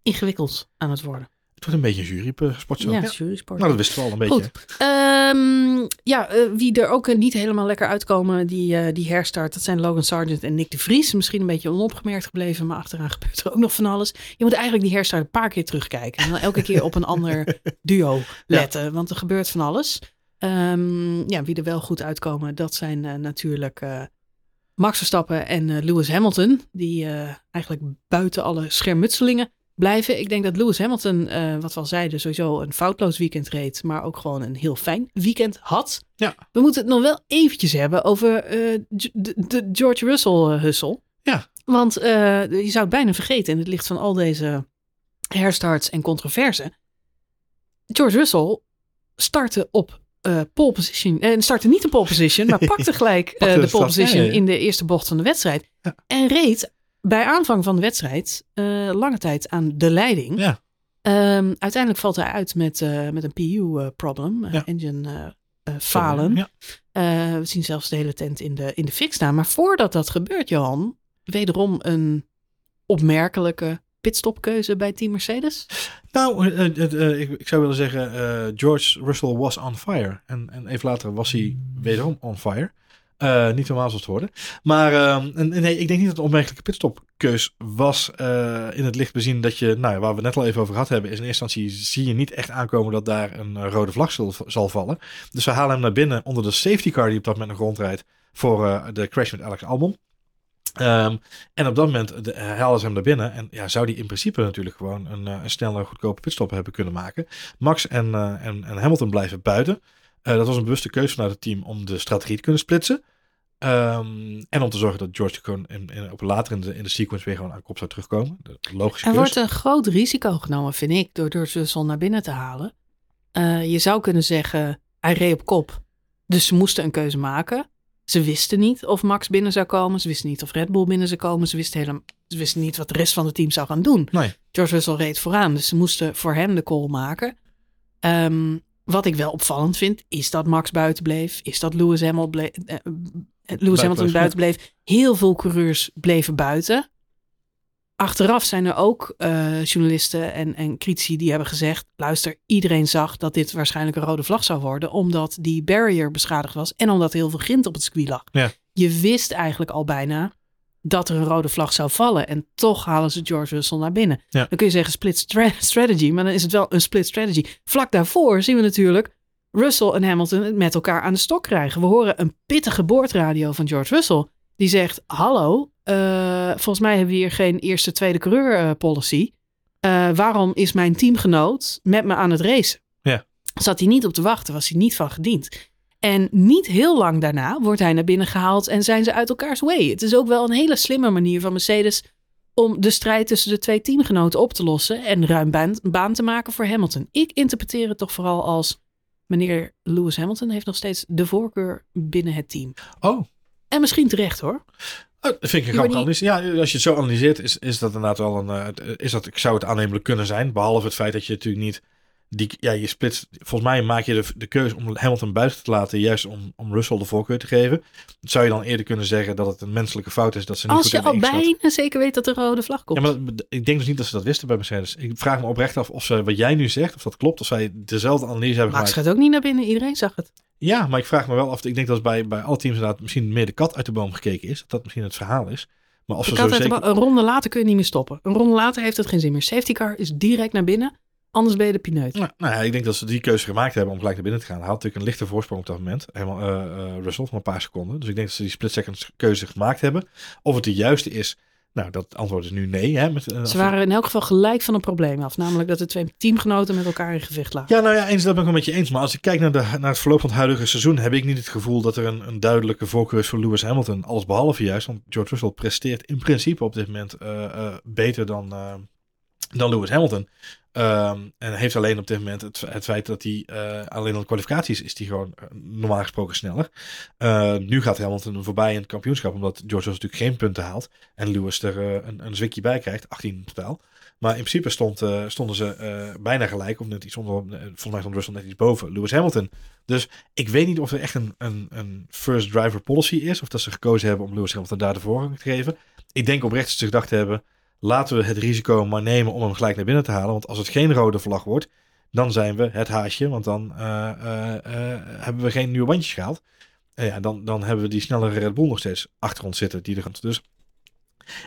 ingewikkeld aan het worden. Het wordt een beetje een jurysport zo. Ja, Ja. jurysport. Nou, dat wisten we al een beetje. Goed. Ehm, ja, eh, wie er ook eh, niet helemaal lekker uitkomen, die, eh, die herstart, dat zijn Logan Sargent en Nick de Vries. Misschien een beetje onopgemerkt gebleven, maar achteraan [LAUGHS] gebeurt er ook nog van alles. Je moet eigenlijk die herstart een paar keer terugkijken. En dan elke keer op een [LAUGHS] ander duo letten, want er gebeurt van alles. Ehm, ja, wie er wel goed uitkomen, dat zijn eh, natuurlijk eh, Max Verstappen en eh, Lewis Hamilton. Die eh, eigenlijk buiten alle schermutselingen blijven. Ik denk dat Lewis Hamilton, eh, wat we al zeiden, sowieso een foutloos weekend reed. Maar ook gewoon een heel fijn weekend had. Ja. We moeten het nog wel eventjes hebben over eh, de, de George Russell-hussel. Ja. Want eh, je zou het bijna vergeten in het licht van al deze herstarts en controverse. George Russell startte op eh pole position. En startte niet een pole position, maar [LAUGHS] pakte gelijk eh, de pole position in de eerste bocht van de wedstrijd. En reed bij aanvang van de wedstrijd eh, lange tijd aan de leiding. Ja. Ehm, uiteindelijk valt hij uit met, eh, met een PU-problem, Ja. engine eh, eh, falen. Ja. We zien zelfs de hele tent in de, in de fik staan. Maar voordat dat gebeurt, Johan, wederom een opmerkelijke pitstopkeuze bij Team Mercedes. Nou, ik, ik zou willen zeggen, George Russell was on fire. En, en even later was hij wederom on fire. Eh, niet normaal zoals het worden. Maar eh, en nee, ik denk niet dat het een opmerkelijke pitstopkeus was eh, in het licht bezien dat je, nou waar we net al even over gehad hebben, is in eerste instantie zie je niet echt aankomen dat daar een eh, rode vlag zal, vallen. Dus we halen hem naar binnen onder de safety car die op dat moment nog rondrijdt voor de crash met Alex Albon. Ehm, en op dat moment haalden ze hem naar binnen. En ja, zou die in principe natuurlijk gewoon een, een snelle, goedkope pitstop hebben kunnen maken. Max en, en, en Hamilton blijven buiten. Eh, dat was een bewuste keuze vanuit het team om de strategie te kunnen splitsen. Ehm, en om te zorgen dat George gewoon in, in, op later in de, in de sequence weer gewoon aan kop zou terugkomen. De logische Er wordt een groot risico genomen, vind ik, door George Russell naar binnen te halen. Eh, je zou kunnen zeggen, hij reed op kop. Dus ze moesten een keuze maken. Ze wisten niet of Max binnen zou komen. Ze wisten niet of Red Bull binnen zou komen. Ze wisten, helemaal, ze wisten niet wat de rest van het team zou gaan doen. Nee. George Russell reed vooraan, dus ze moesten voor hem de call maken. Ehm, wat ik wel opvallend vind, is dat Max buiten bleef. Is dat Lewis, Hamilton eh, eh, Lewis Hamilton bleef, buiten bleef. Heel veel coureurs bleven buiten. Achteraf zijn er ook eh, journalisten en, en critici die hebben gezegd: luister, iedereen zag dat dit waarschijnlijk een rode vlag zou worden, omdat die barrier beschadigd was en omdat er heel veel grind op het circuit lag. Ja. Je wist eigenlijk al bijna dat er een rode vlag zou vallen en toch halen ze George Russell naar binnen. Ja. Dan kun je zeggen split stra- strategy, maar dan is het wel een split strategy. Vlak daarvoor zien we natuurlijk Russell en Hamilton het met elkaar aan de stok krijgen. We horen een pittige boordradio van George Russell. Die zegt, hallo, eh, volgens mij hebben we hier geen eerste, tweede coureur eh, policy. Eh, waarom is mijn teamgenoot met me aan het racen? Ja. Zat hij niet op te wachten, was hij niet van gediend. En niet heel lang daarna wordt hij naar binnen gehaald en zijn ze uit elkaars way. Het is ook wel een hele slimme manier van Mercedes om de strijd tussen de twee teamgenoten op te lossen en ruim baan, baan te maken voor Hamilton. Ik interpreteer het toch vooral als meneer Lewis Hamilton heeft nog steeds de voorkeur binnen het team. Oh, En misschien terecht hoor. Oh, dat vind ik een analyse. Ja, als je het zo analyseert, is, is dat inderdaad wel een. eh, is dat, ik zou het aannemelijk kunnen zijn. Behalve het feit dat je natuurlijk niet. Die, ja, je splitst. Volgens mij maak je de, de keuze om Hamilton buiten te laten. Juist om, om Russell de voorkeur te geven. Zou je dan eerder kunnen zeggen dat het een menselijke fout is dat ze niet Als goed je al bijna zeker weet dat er rode vlag komt. Ja, maar dat- ik denk dus niet dat ze dat wisten bij Mercedes. Ik vraag me oprecht af of ze wat jij nu zegt, of dat klopt. Of zij dezelfde analyse hebben Max gemaakt. gaat ook niet naar binnen, iedereen zag het. Ja, maar ik vraag me wel af. Ik denk dat bij, bij alle teams inderdaad misschien meer de kat uit de boom gekeken is. Dat dat misschien het verhaal is. Maar als De ze zo zeker... Een ronde later kun je niet meer stoppen. Een ronde later heeft het geen zin meer. Safety car is direct naar binnen, anders ben je de pineut. Nou, nou ja, ik denk dat ze die keuze gemaakt hebben om gelijk naar binnen te gaan. Hij had natuurlijk een lichte voorsprong op dat moment. Helemaal eh, eh, Russell van een paar seconden. Dus ik denk dat ze die split second keuze gemaakt hebben. Of het de juiste is. Nou, dat antwoord is nu nee. Hè, met, eh, Ze waren in elk geval gelijk van een probleem af. Namelijk dat de twee teamgenoten met elkaar in gevecht lagen. Ja, nou ja, eens dat ben ik wel met je eens. Maar als ik kijk naar, de, naar het verloop van het huidige seizoen, heb ik niet het gevoel dat er een, een duidelijke voorkeur is voor Lewis Hamilton. Alles behalve juist, want George Russell presteert in principe op dit moment beter dan, dan Lewis Hamilton. Ehm, en heeft alleen op dit moment het, het feit dat hij eh, alleen al de kwalificaties is die gewoon eh, normaal gesproken sneller. Eh, nu gaat Hamilton hem voorbij in het kampioenschap, omdat George natuurlijk geen punten haalt. En Lewis er eh, een, een zwikje bij krijgt, 18 in totaal. Maar in principe stond, stonden ze bijna gelijk, of net iets onder, volgens mij stond Russell net iets boven Lewis Hamilton. Dus ik weet niet of er echt een, een, een first driver policy is, of dat ze gekozen hebben om Lewis Hamilton daar de voorrang te geven. Ik denk oprecht dat ze gedacht hebben, laten we het risico maar nemen om hem gelijk naar binnen te halen. Want als het geen rode vlag wordt, dan zijn we het haasje, want dan eh, eh, eh, hebben we geen nieuwe bandjes gehaald. En ja, dan, dan hebben we die snellere Red Bull nog steeds achter ons zitten. Die er. Dus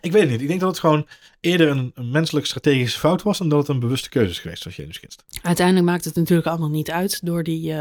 ik weet het niet. Ik denk dat het gewoon eerder een, een menselijk strategische fout was dan dat het een bewuste keuze is geweest, zoals jij nu schetst. Uiteindelijk maakt het natuurlijk allemaal niet uit door die...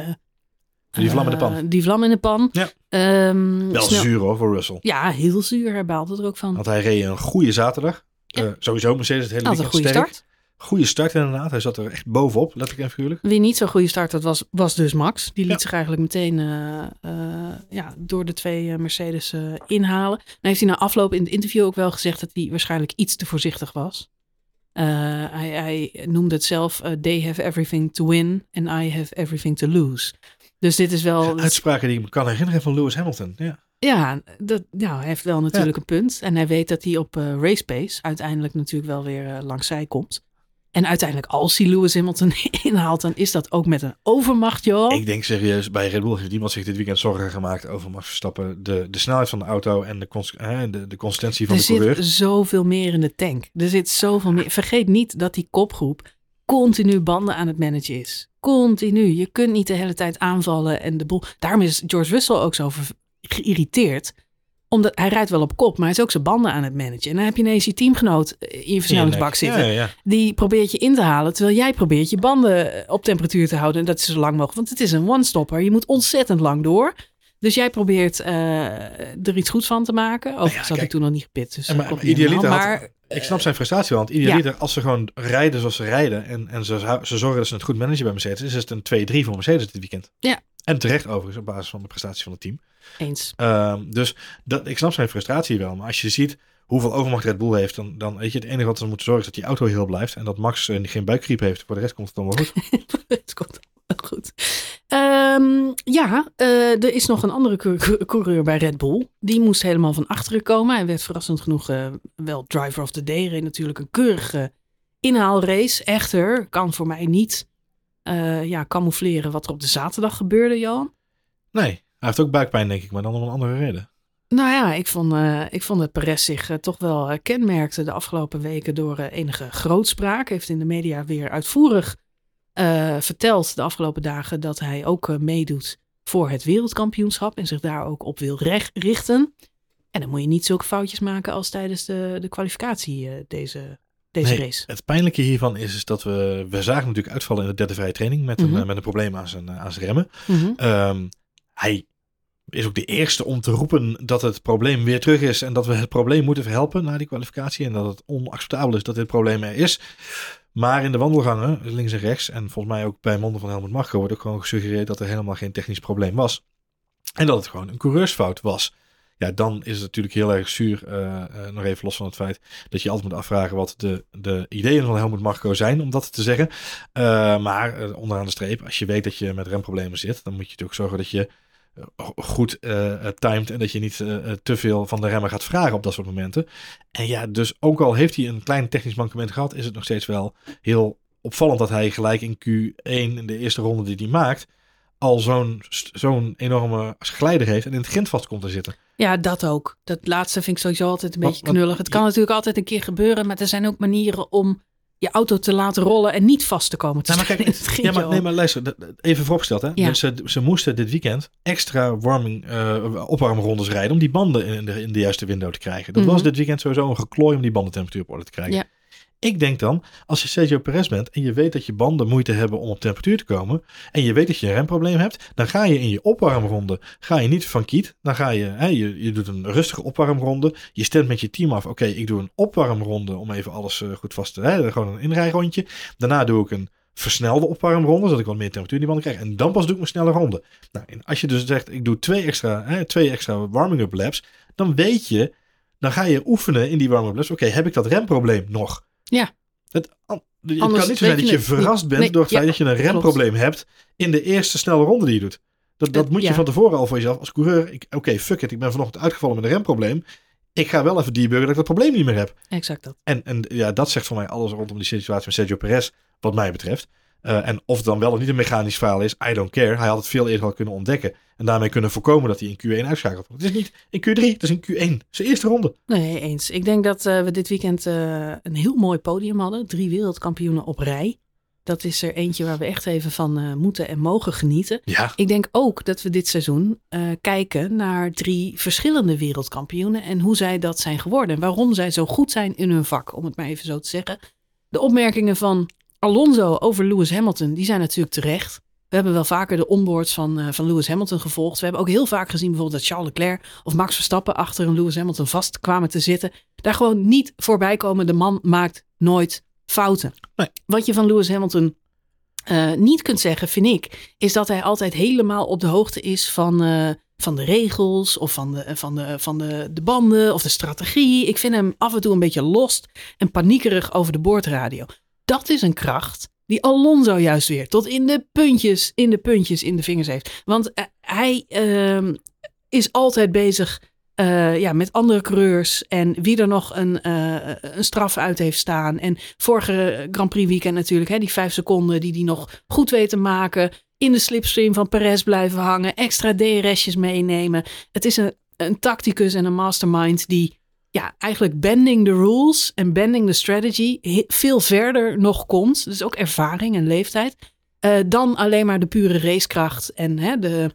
Die vlam in de pan. die vlam in de pan. Ja. Ehm, Wel snel- zuur hoor voor Russell. Ja, heel zuur. Hij baalde er ook van. Want hij reed een goede zaterdag. Ja. Eh, sowieso Mercedes het hele Had een goede sterk. start. Goede start inderdaad. Hij zat er echt bovenop, letterlijk en figuurlijk. Wie niet zo'n goede start had, was, was dus Max. Die liet Ja. zich eigenlijk meteen eh, eh, ja, door de twee Mercedes inhalen. Dan heeft hij na afloop in het interview ook wel gezegd dat hij waarschijnlijk iets te voorzichtig was. Hij, hij noemde het zelf, they have everything to win and I have everything to lose. Dus dit is wel... Uitspraken die ik me kan herinneren van Lewis Hamilton. Ja. Ja, dat, ja, hij heeft wel natuurlijk een punt. En hij weet dat hij op eh, race pace uiteindelijk natuurlijk wel weer eh, langs zij komt. En uiteindelijk als hij Lewis Hamilton [LAUGHS] inhaalt, dan is dat ook met een overmacht, joh. Ik denk serieus, bij Red Bull heeft iemand zich dit weekend zorgen gemaakt over Max Verstappen. De, de snelheid van de auto en de, cons- de, de consistentie van er de coureur. zit zoveel meer in de tank. Er zit zoveel meer. Vergeet niet dat die kopgroep continu banden aan het managen is. Continu. Je kunt niet de hele tijd aanvallen en de boel. Daarom is George Russell ook zo ver- geïrriteerd. Omdat hij rijdt wel op kop, maar hij is ook zijn banden aan het managen. En dan heb je ineens je teamgenoot in je versnellingsbak Ja, zitten. ja, ja. Die probeert je in te halen, terwijl jij probeert je banden op temperatuur te houden. En dat is zo lang mogelijk, want het is een one-stopper. Je moet ontzettend lang door. Dus jij probeert eh, er iets goeds van te maken. Overigens had kijk. hij toen nog niet gepit. Dus maar, idealiter had- Ik snap zijn frustratie wel. Want idealiter, als ze gewoon rijden zoals ze rijden. En, en ze, ze zorgen dat ze het goed managen bij Mercedes. Is het een 2-3 voor Mercedes dit weekend. Ja. En terecht overigens op basis van de prestatie van het team. Eens. Ehm, dus dat, ik snap zijn frustratie wel. Maar als je ziet hoeveel overmacht Red Bull heeft. Dan, dan weet je het enige wat ze moeten zorgen is dat die auto heel blijft. En dat Max eh, geen buikgriep heeft. Voor de rest komt het dan wel goed. [LAUGHS] Het komt wel goed. Ehm, ja, eh, er is nog een andere cou- coureur bij Red Bull. Die moest helemaal van achteren komen. Hij werd verrassend genoeg eh, wel driver of the day. Reed natuurlijk een keurige inhaalrace. Echter, kan voor mij niet ja, camoufleren wat er op de zaterdag gebeurde, Johan. Nee, heeft ook buikpijn denk ik. Maar dan om een andere reden. Nou ja, ik vond, eh, ik vond dat Perez zich eh, toch wel eh, kenmerkte de afgelopen weken door enige grootspraak. Heeft in de media weer uitvoerig verteld de afgelopen dagen dat hij ook meedoet voor het wereldkampioenschap en zich daar ook op wil richten. En dan moet je niet zulke foutjes maken als tijdens de, de kwalificatie deze, deze Nee, race. Het pijnlijke hiervan is, is dat we... We zagen natuurlijk uitvallen in de derde vrije training. Met, een, Mhm. met een probleem aan zijn, aan zijn remmen. Mhm. Ehm, hij is ook de eerste om te roepen dat het probleem weer terug is. En dat we het probleem moeten verhelpen na die kwalificatie. En dat het onacceptabel is dat dit probleem er is. Maar in de wandelgangen, links en rechts, en volgens mij ook bij monden van Helmut Marko, wordt ook gewoon gesuggereerd dat er helemaal geen technisch probleem was. En dat het gewoon een coureursfout was. Ja, dan is het natuurlijk heel erg zuur, uh, uh, nog even los van het feit dat je altijd moet afvragen wat de, de ideeën van Helmut Marko zijn, om dat te zeggen. Uh, maar onderaan de streep, als je weet dat je met remproblemen zit, dan moet je natuurlijk zorgen dat je goed timed en dat je niet te veel van de remmer gaat vragen op dat soort momenten. En ja, dus ook al heeft hij een klein technisch mankement gehad, is het nog steeds wel heel opvallend dat hij gelijk in Q1 in de eerste ronde die hij maakt, al zo'n zo'n enorme glijder heeft en in het grind vast komt te zitten. Ja, dat ook. Dat laatste vind ik sowieso altijd een beetje knullig. Het kan natuurlijk altijd een keer gebeuren, maar er zijn ook manieren om je auto te laten rollen en niet vast te komen te nou, maar kijk, Ja, maar, nee, maar luister, even vooropgesteld. Hè? Ja. Ze, ze moesten dit weekend extra warming, uh, opwarmrondes rijden om die banden in de, in de juiste window te krijgen. Dat was mhm. dit weekend sowieso een geklooi om die bandentemperatuur op orde te krijgen. Ja. Ik denk dan, als je Sergio Perez bent en je weet dat je banden moeite hebben om op temperatuur te komen. En je weet dat je een remprobleem hebt. Dan ga je in je opwarmronde, ga je niet van kiet. Dan ga je, hè, je, je doet een rustige opwarmronde. Je stemt met je team af, oké, ik doe een opwarmronde om even alles uh, goed vast te hè, Gewoon een inrijrondje. Daarna doe ik een versnelde opwarmronde, zodat ik wat meer temperatuur in die banden krijg. En dan pas doe ik mijn snelle ronde. Nou, en als je dus zegt, ik doe twee extra, twee extra warming-up laps. Dan weet je, dan ga je oefenen in die warming-up laps. Oké, heb ik dat remprobleem nog? Ja. Het, het kan niet zo zijn dat je verrast bent door het feit dat je een remprobleem hebt in de eerste snelle ronde die je doet. Dat, dat moet je van tevoren al voor jezelf als coureur. Oké, fuck it, ik ben vanochtend uitgevallen met een remprobleem. Ik ga wel even debuggen dat ik dat probleem niet meer heb. Exact dat. En, en ja, dat zegt voor mij alles rondom die situatie met Sergio Perez, wat mij betreft. Uh, en of het dan wel of niet een mechanisch verhaal is, I don't care. Hij had het veel eerder al kunnen ontdekken. En daarmee kunnen voorkomen dat hij in Q1 uitschakelt. Het is niet in Q3, het is in Q1. Zijn eerste ronde. Nee, eens. Ik denk dat uh, we dit weekend uh, een heel mooi podium hadden. Drie wereldkampioenen op rij. Dat is er eentje waar we echt even van moeten en mogen genieten. Ja. Ik denk ook dat we dit seizoen kijken naar drie verschillende wereldkampioenen. En hoe zij dat zijn geworden. En waarom zij zo goed zijn in hun vak, om het maar even zo te zeggen. De opmerkingen van Alonso over Lewis Hamilton, die zijn natuurlijk terecht. We hebben wel vaker de onboards van, uh, van Lewis Hamilton gevolgd. We hebben ook heel vaak gezien bijvoorbeeld dat Charles Leclerc of Max Verstappen achter een Lewis Hamilton vast kwamen te zitten. Daar gewoon niet voorbij komen. De man maakt nooit fouten. Nee. Wat je van Lewis Hamilton uh, niet kunt zeggen, vind ik, is dat hij altijd helemaal op de hoogte is van, uh, van de regels of van, de, van, de, van de, de banden of de strategie. Ik vind hem af en toe een beetje lost en paniekerig over de boordradio dat is een kracht die Alonso juist weer tot in de puntjes, in de puntjes, in de vingers heeft. Want uh, hij uh, is altijd bezig uh, ja, met andere coureurs en wie er nog een, uh, een straf uit heeft staan. En vorige Grand Prix weekend natuurlijk, hè, die vijf seconden die hij nog goed weet te maken. In de slipstream van Perez blijven hangen, extra DRS'jes meenemen. Het is een, een tacticus en een mastermind die ja, eigenlijk bending the rules en bending the strategy veel verder nog komt. Dus ook ervaring en leeftijd. Uh, dan alleen maar de pure racekracht en hè, de,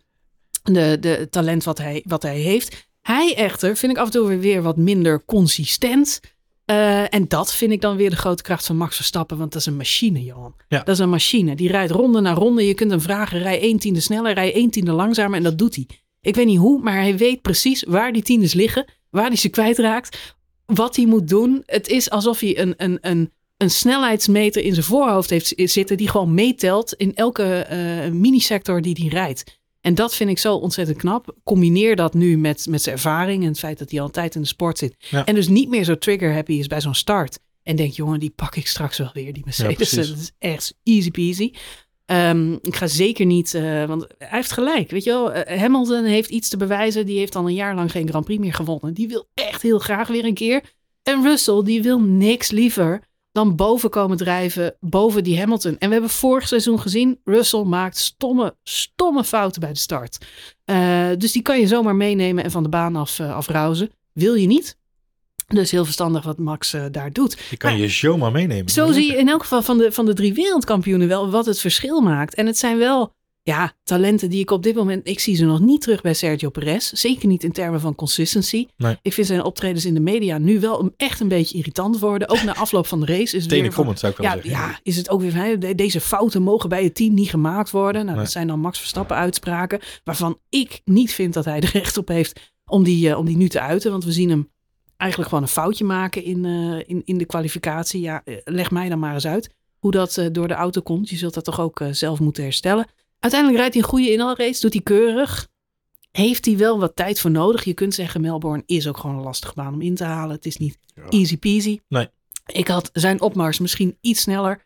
de, de talent wat hij, wat hij heeft. Hij echter vind ik af en toe weer wat minder consistent. Uh, en dat vind ik dan weer de grote kracht van Max Verstappen. Want dat is een machine, Johan. Ja. Dat is een machine. Die rijdt ronde na ronde. Je kunt hem vragen, rij één tiende sneller, rij één tiende langzamer. En dat doet hij. Ik weet niet hoe, maar hij weet precies waar die tiendes liggen waar hij ze kwijtraakt, wat hij moet doen. Het is alsof hij een, een, een, een snelheidsmeter in zijn voorhoofd heeft zitten, die gewoon meetelt in elke uh, minisector die hij rijdt. En dat vind ik zo ontzettend knap. Combineer dat nu met, met zijn ervaring en het feit dat hij al een tijd in de sport zit. En dus niet meer zo trigger-happy is bij zo'n start. En denk, jongen, die pak ik straks wel weer, die Mercedes. Ja, dat is echt easy peasy. Um, ik ga zeker niet, uh, want hij heeft gelijk. Weet je wel, uh, Hamilton heeft iets te bewijzen. Die heeft al een jaar lang geen Grand Prix meer gewonnen. Die wil echt heel graag weer een keer. En Russell, die wil niks liever dan boven komen drijven, boven die Hamilton. En we hebben vorig seizoen gezien, Russell maakt stomme, stomme fouten bij de start. Uh, dus die kan je zomaar meenemen en van de baan af, afrouzen. Wil je niet? Dus heel verstandig wat Max uh, daar doet. Je kan maar, je show maar meenemen. Zo zie je in elk geval van de, van de drie wereldkampioenen wel wat het verschil maakt. En het zijn wel ja, talenten die ik op dit moment, ik zie ze nog niet terug bij Sergio Perez. Zeker niet in termen van consistency. Nee. Ik vind zijn optredens in de media nu wel echt een beetje irritant worden. Ook na [LAUGHS] afloop van de race is het Tenen comment zou ik wel ja, zeggen. ja, is het ook weer van, deze fouten mogen bij het team niet gemaakt worden. Nou, Nee. dat zijn dan Max Verstappen uitspraken, waarvan ik niet vind dat hij er [LAUGHS] recht op heeft om die, eh, om die nu te uiten. Want we zien hem eigenlijk gewoon een foutje maken in, eh, in, in de kwalificatie. Ja, eh, leg mij dan maar eens uit hoe dat eh, door de auto komt. Je zult dat toch ook zelf moeten herstellen. Uiteindelijk rijdt hij een goede inhaalrace, doet hij keurig. Heeft hij wel wat tijd voor nodig? Je kunt zeggen, Melbourne is ook gewoon een lastige baan om in te halen. Het is niet Ja. easy peasy. Nee. Ik had zijn opmars misschien iets sneller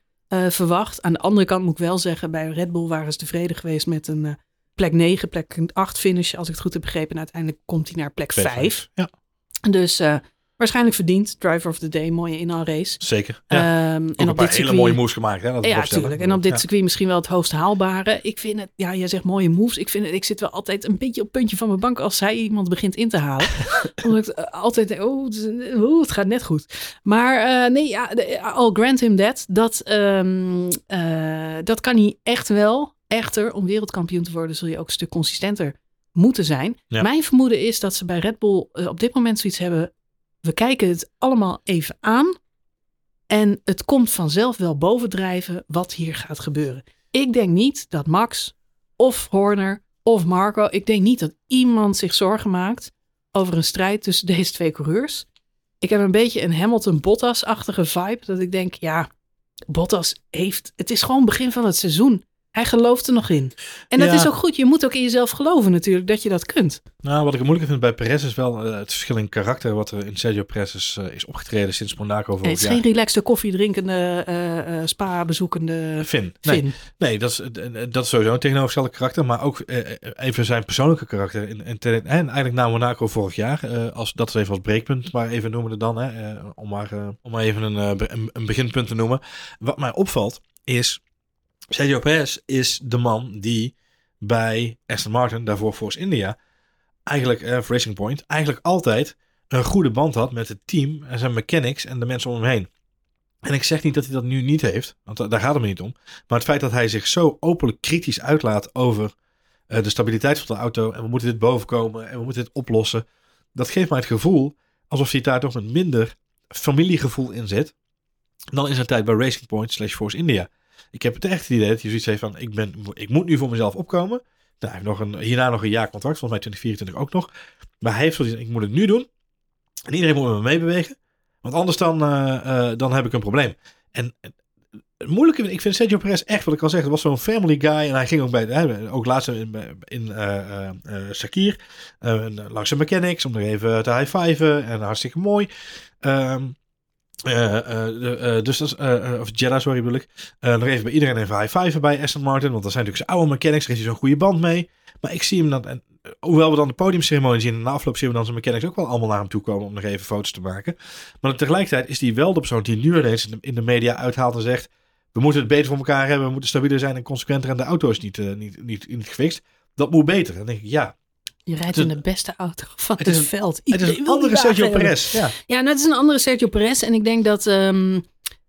verwacht. Aan de andere kant moet ik wel zeggen, bij Red Bull waren ze tevreden geweest met een plek 9, plek 8 finish, als ik het goed heb begrepen. En uiteindelijk komt hij naar plek 5. Ja, Dus eh, waarschijnlijk verdiend. Driver of the day, mooie inhaalrace. zeker. Ja. Ook en een op paar dit hele circuit, mooie moves gemaakt. Hè, dat ja, natuurlijk. En op dit Ja. circuit misschien wel het hoogst haalbare. Ik vind het, ja, jij zegt mooie moves. Ik vind het, ik zit wel altijd een beetje op het puntje van mijn bank als zij iemand begint in te halen. [LAUGHS] Omdat ik eh, altijd denk, oh, oh, het gaat net goed. Maar eh, nee, ja, I'll grant him that. Dat, ehm, eh, dat kan hij echt wel. Echter, om wereldkampioen te worden zul je ook een stuk consistenter moeten zijn. Ja. Mijn vermoeden is dat ze bij Red Bull eh, op dit moment zoiets hebben. We kijken het allemaal even aan. En het komt vanzelf wel bovendrijven wat hier gaat gebeuren. Ik denk niet dat Max of Horner of Marco. Ik denk niet dat iemand zich zorgen maakt over een strijd tussen [LAUGHS] deze twee coureurs. Ik heb een beetje een Hamilton-Bottas-achtige vibe. Dat ik denk, ja, Bottas heeft. Het is gewoon begin van het seizoen. Hij gelooft er nog in. En dat Ja. is ook goed. Je moet ook in jezelf geloven natuurlijk dat je dat kunt. Nou, wat ik het moeilijker vind bij Perez is wel eh, het verschil in karakter wat er in Sergio Perez is, eh, is opgetreden sinds Monaco Nee, vorig het is jaar. geen relaxte koffie drinkende, eh, eh, spa bezoekende Finn. Nee, dat, is, dat is sowieso een tegenovergestelde karakter. Maar ook even zijn persoonlijke karakter. In, in, en eigenlijk na Monaco vorig jaar. als, dat is even als breekpunt. Maar even noemen we dan. Hè, om, maar, om maar even een, een, een beginpunt te noemen. Wat mij opvalt is... Sergio Perez is de man die bij Aston Martin, daarvoor Force India... Eigenlijk, voor Racing Point, eigenlijk altijd een goede band had met het team en zijn mechanics en de mensen om hem heen. En ik zeg niet dat hij dat nu niet heeft, want da- daar gaat het me niet om. Maar het feit dat hij zich zo openlijk kritisch uitlaat over eh, de stabiliteit van de auto en we moeten dit bovenkomen en we moeten dit oplossen, dat geeft mij het gevoel alsof hij daar toch een minder familiegevoel in zit dan in zijn tijd bij Racing Point slash Force India. Ik heb het echt het idee dat hij zoiets heeft van ik, ben, ik moet nu voor mezelf opkomen. Nou, hij heeft nog een, hierna nog een jaar contract, volgens mij 2024 ook nog. Maar hij heeft zoiets ik moet het nu doen. En iedereen moet me meebewegen. Want anders dan, eh, eh, dan heb ik een probleem. En eh, het moeilijke, ik vind Sergio Perez echt, wat ik al zeg, was zo'n family guy. En hij ging ook bij, ook laatst in, in eh, Sakir, langs de mechanics, om er even te high-fiven. En hartstikke mooi. Ehm, eh, eh, eh, dus of Jeddah, sorry bedoel ik. Nog even bij iedereen even high-fiven bij Aston Martin. Want dat zijn natuurlijk zijn oude mechanics, heeft hij zo'n goede band mee. Maar ik zie hem dan, en, hoewel we dan de podiumceremonie zien, en na afloop zien we dan zijn mechanics ook wel allemaal naar hem toe komen om nog even foto's te maken. Maar tegelijkertijd is hij wel de persoon die nu ineens in de, media uithaalt en zegt, we moeten het beter voor elkaar hebben, we moeten stabieler zijn en consequenter en de auto is niet, niet, niet, niet gefixt. Dat moet beter. Dan denk ik, ja, Je rijdt is in de beste auto [LAUGHS] van Het het, is een- veld. het is een andere Sergio. Perez. Ja. Ja, nou, het is een andere Sergio Perez. En ik denk dat ehm,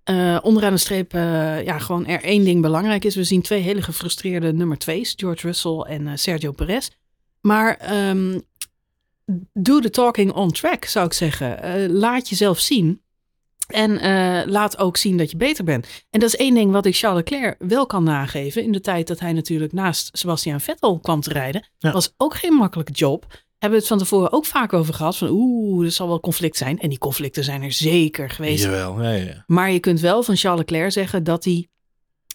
eh, onderaan de streep eh, ja, gewoon er één ding belangrijk is. We zien twee hele gefrustreerde nummer twee's. George Russell en eh, Sergio Perez. Maar ehm do the talking on track, zou ik zeggen. Laat jezelf zien. En eh, laat ook zien dat je beter bent. En dat is één ding wat ik Charles Leclerc wel kan nageven. In de tijd dat hij natuurlijk naast Sebastian Vettel kwam te rijden. Ja. Was ook geen makkelijke job. Hebben we het van tevoren ook vaak over gehad. Van oeh, er zal wel conflict zijn. En die conflicten zijn er zeker geweest. Jawel, ja, ja, ja. Maar je kunt wel van Charles Leclerc zeggen dat hij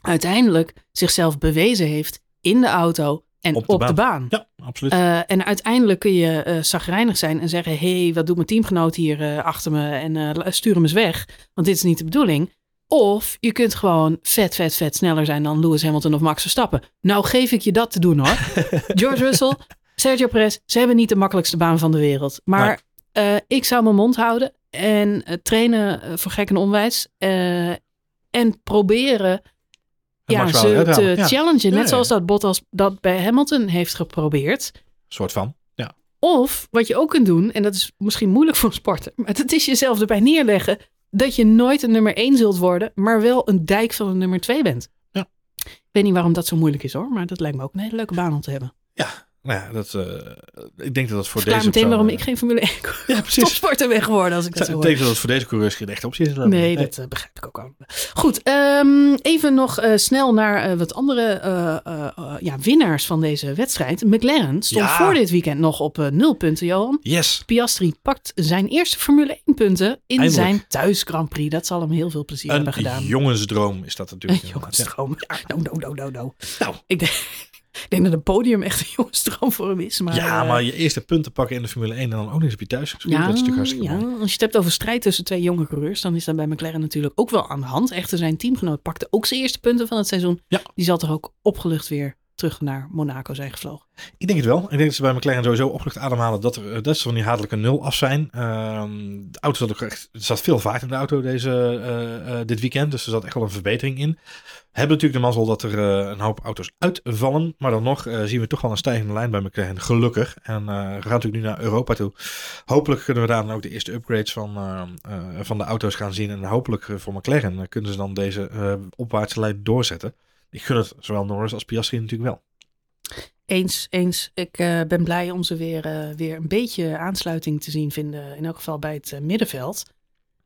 uiteindelijk zichzelf bewezen heeft in de auto en op Op de de baan. Ja, absoluut. Eh, en uiteindelijk kun je eh zagrijnig zijn en zeggen: hé, hey, wat doet mijn teamgenoot hier eh, achter me en stuur hem eens weg, want dit is niet de bedoeling. Of je kunt gewoon vet, vet, vet sneller zijn dan Lewis Hamilton of Max Verstappen. Nou geef ik je dat te doen hoor. [LAUGHS] George Russell, Sergio Perez, ze hebben niet de makkelijkste baan van de wereld. Maar ik zou mijn mond houden en trainen voor gek en onwijs. en proberen En ja, wel ze te. Ja, challengen. Ja, Net ja. zoals dat Bottas dat bij Hamilton heeft geprobeerd. soort van. Ja. Of wat je ook kunt doen, en dat is misschien moeilijk voor een sporter, [LAUGHS] maar het is jezelf erbij neerleggen dat je nooit een nummer 1 zult worden, maar wel een dijk van een nummer 2 bent. Ja. Ik weet niet waarom dat zo moeilijk is hoor, maar dat lijkt me ook een hele leuke baan om te hebben. Nou ja, dat, eh, ik denk dat dat voor Verklaar deze... meteen waarom eh, ik geen Formule 1 [LAUGHS] Ja, precies. topsporter ben geworden als ik dat Ik hoor. denk dat het voor deze coureurs geen echte optie is. Nee, dat eh, begrijp ik ook al. Goed, ehm, even nog snel naar wat andere ja, winnaars van deze wedstrijd. McLaren stond Ja. voor dit weekend nog op nul punten, Johan. Yes. Piastri pakt zijn eerste Formule 1 punten in Eindelijk. zijn thuis Grand Prix. Dat zal hem heel veel plezier hebben Een gedaan. jongensdroom is dat natuurlijk. [LAUGHS] Een ja. jongensdroom. No, no, no, no, no. Nou. Ik denk, ik denk dat een podium echt een [LAUGHS] jongensdroom voor hem is. Maar, ja, eh, maar je eerste punten pakken in de Formule 1 en dan ook nog eens op je thuis. Ja, dat is natuurlijk hartstikke ja, mooi. als je het hebt over strijd tussen twee jonge coureurs, dan is dat bij McLaren natuurlijk ook wel aan de hand. Echter, zijn teamgenoot pakte ook zijn eerste punten van het seizoen. Ja. Die zal toch ook opgelucht weer terug naar Monaco zijn gevlogen. Ik denk het wel. Ik denk dat ze bij McLaren sowieso opgelucht ademhalen dat, er, eh, dat ze van die hatelijke nul af zijn. Ehm, de auto zat ook echt, er zat veel vaart in de auto deze, eh, eh, dit weekend. Dus er zat echt wel een verbetering in. We hebben natuurlijk de mazzel dat er een hoop auto's uitvallen. Maar dan nog zien we toch wel een stijgende lijn bij McLaren. Gelukkig. En we gaan natuurlijk nu naar Europa toe. Hopelijk kunnen we daar dan ook de eerste upgrades van, van de auto's gaan zien. En hopelijk voor McLaren kunnen ze dan deze opwaartse lijn doorzetten. Ik gun het zowel Norris als Piastri natuurlijk wel. Eens, eens. Ik eh, ben blij om ze weer, eh, weer een beetje aansluiting te zien vinden. In elk geval bij het eh, middenveld.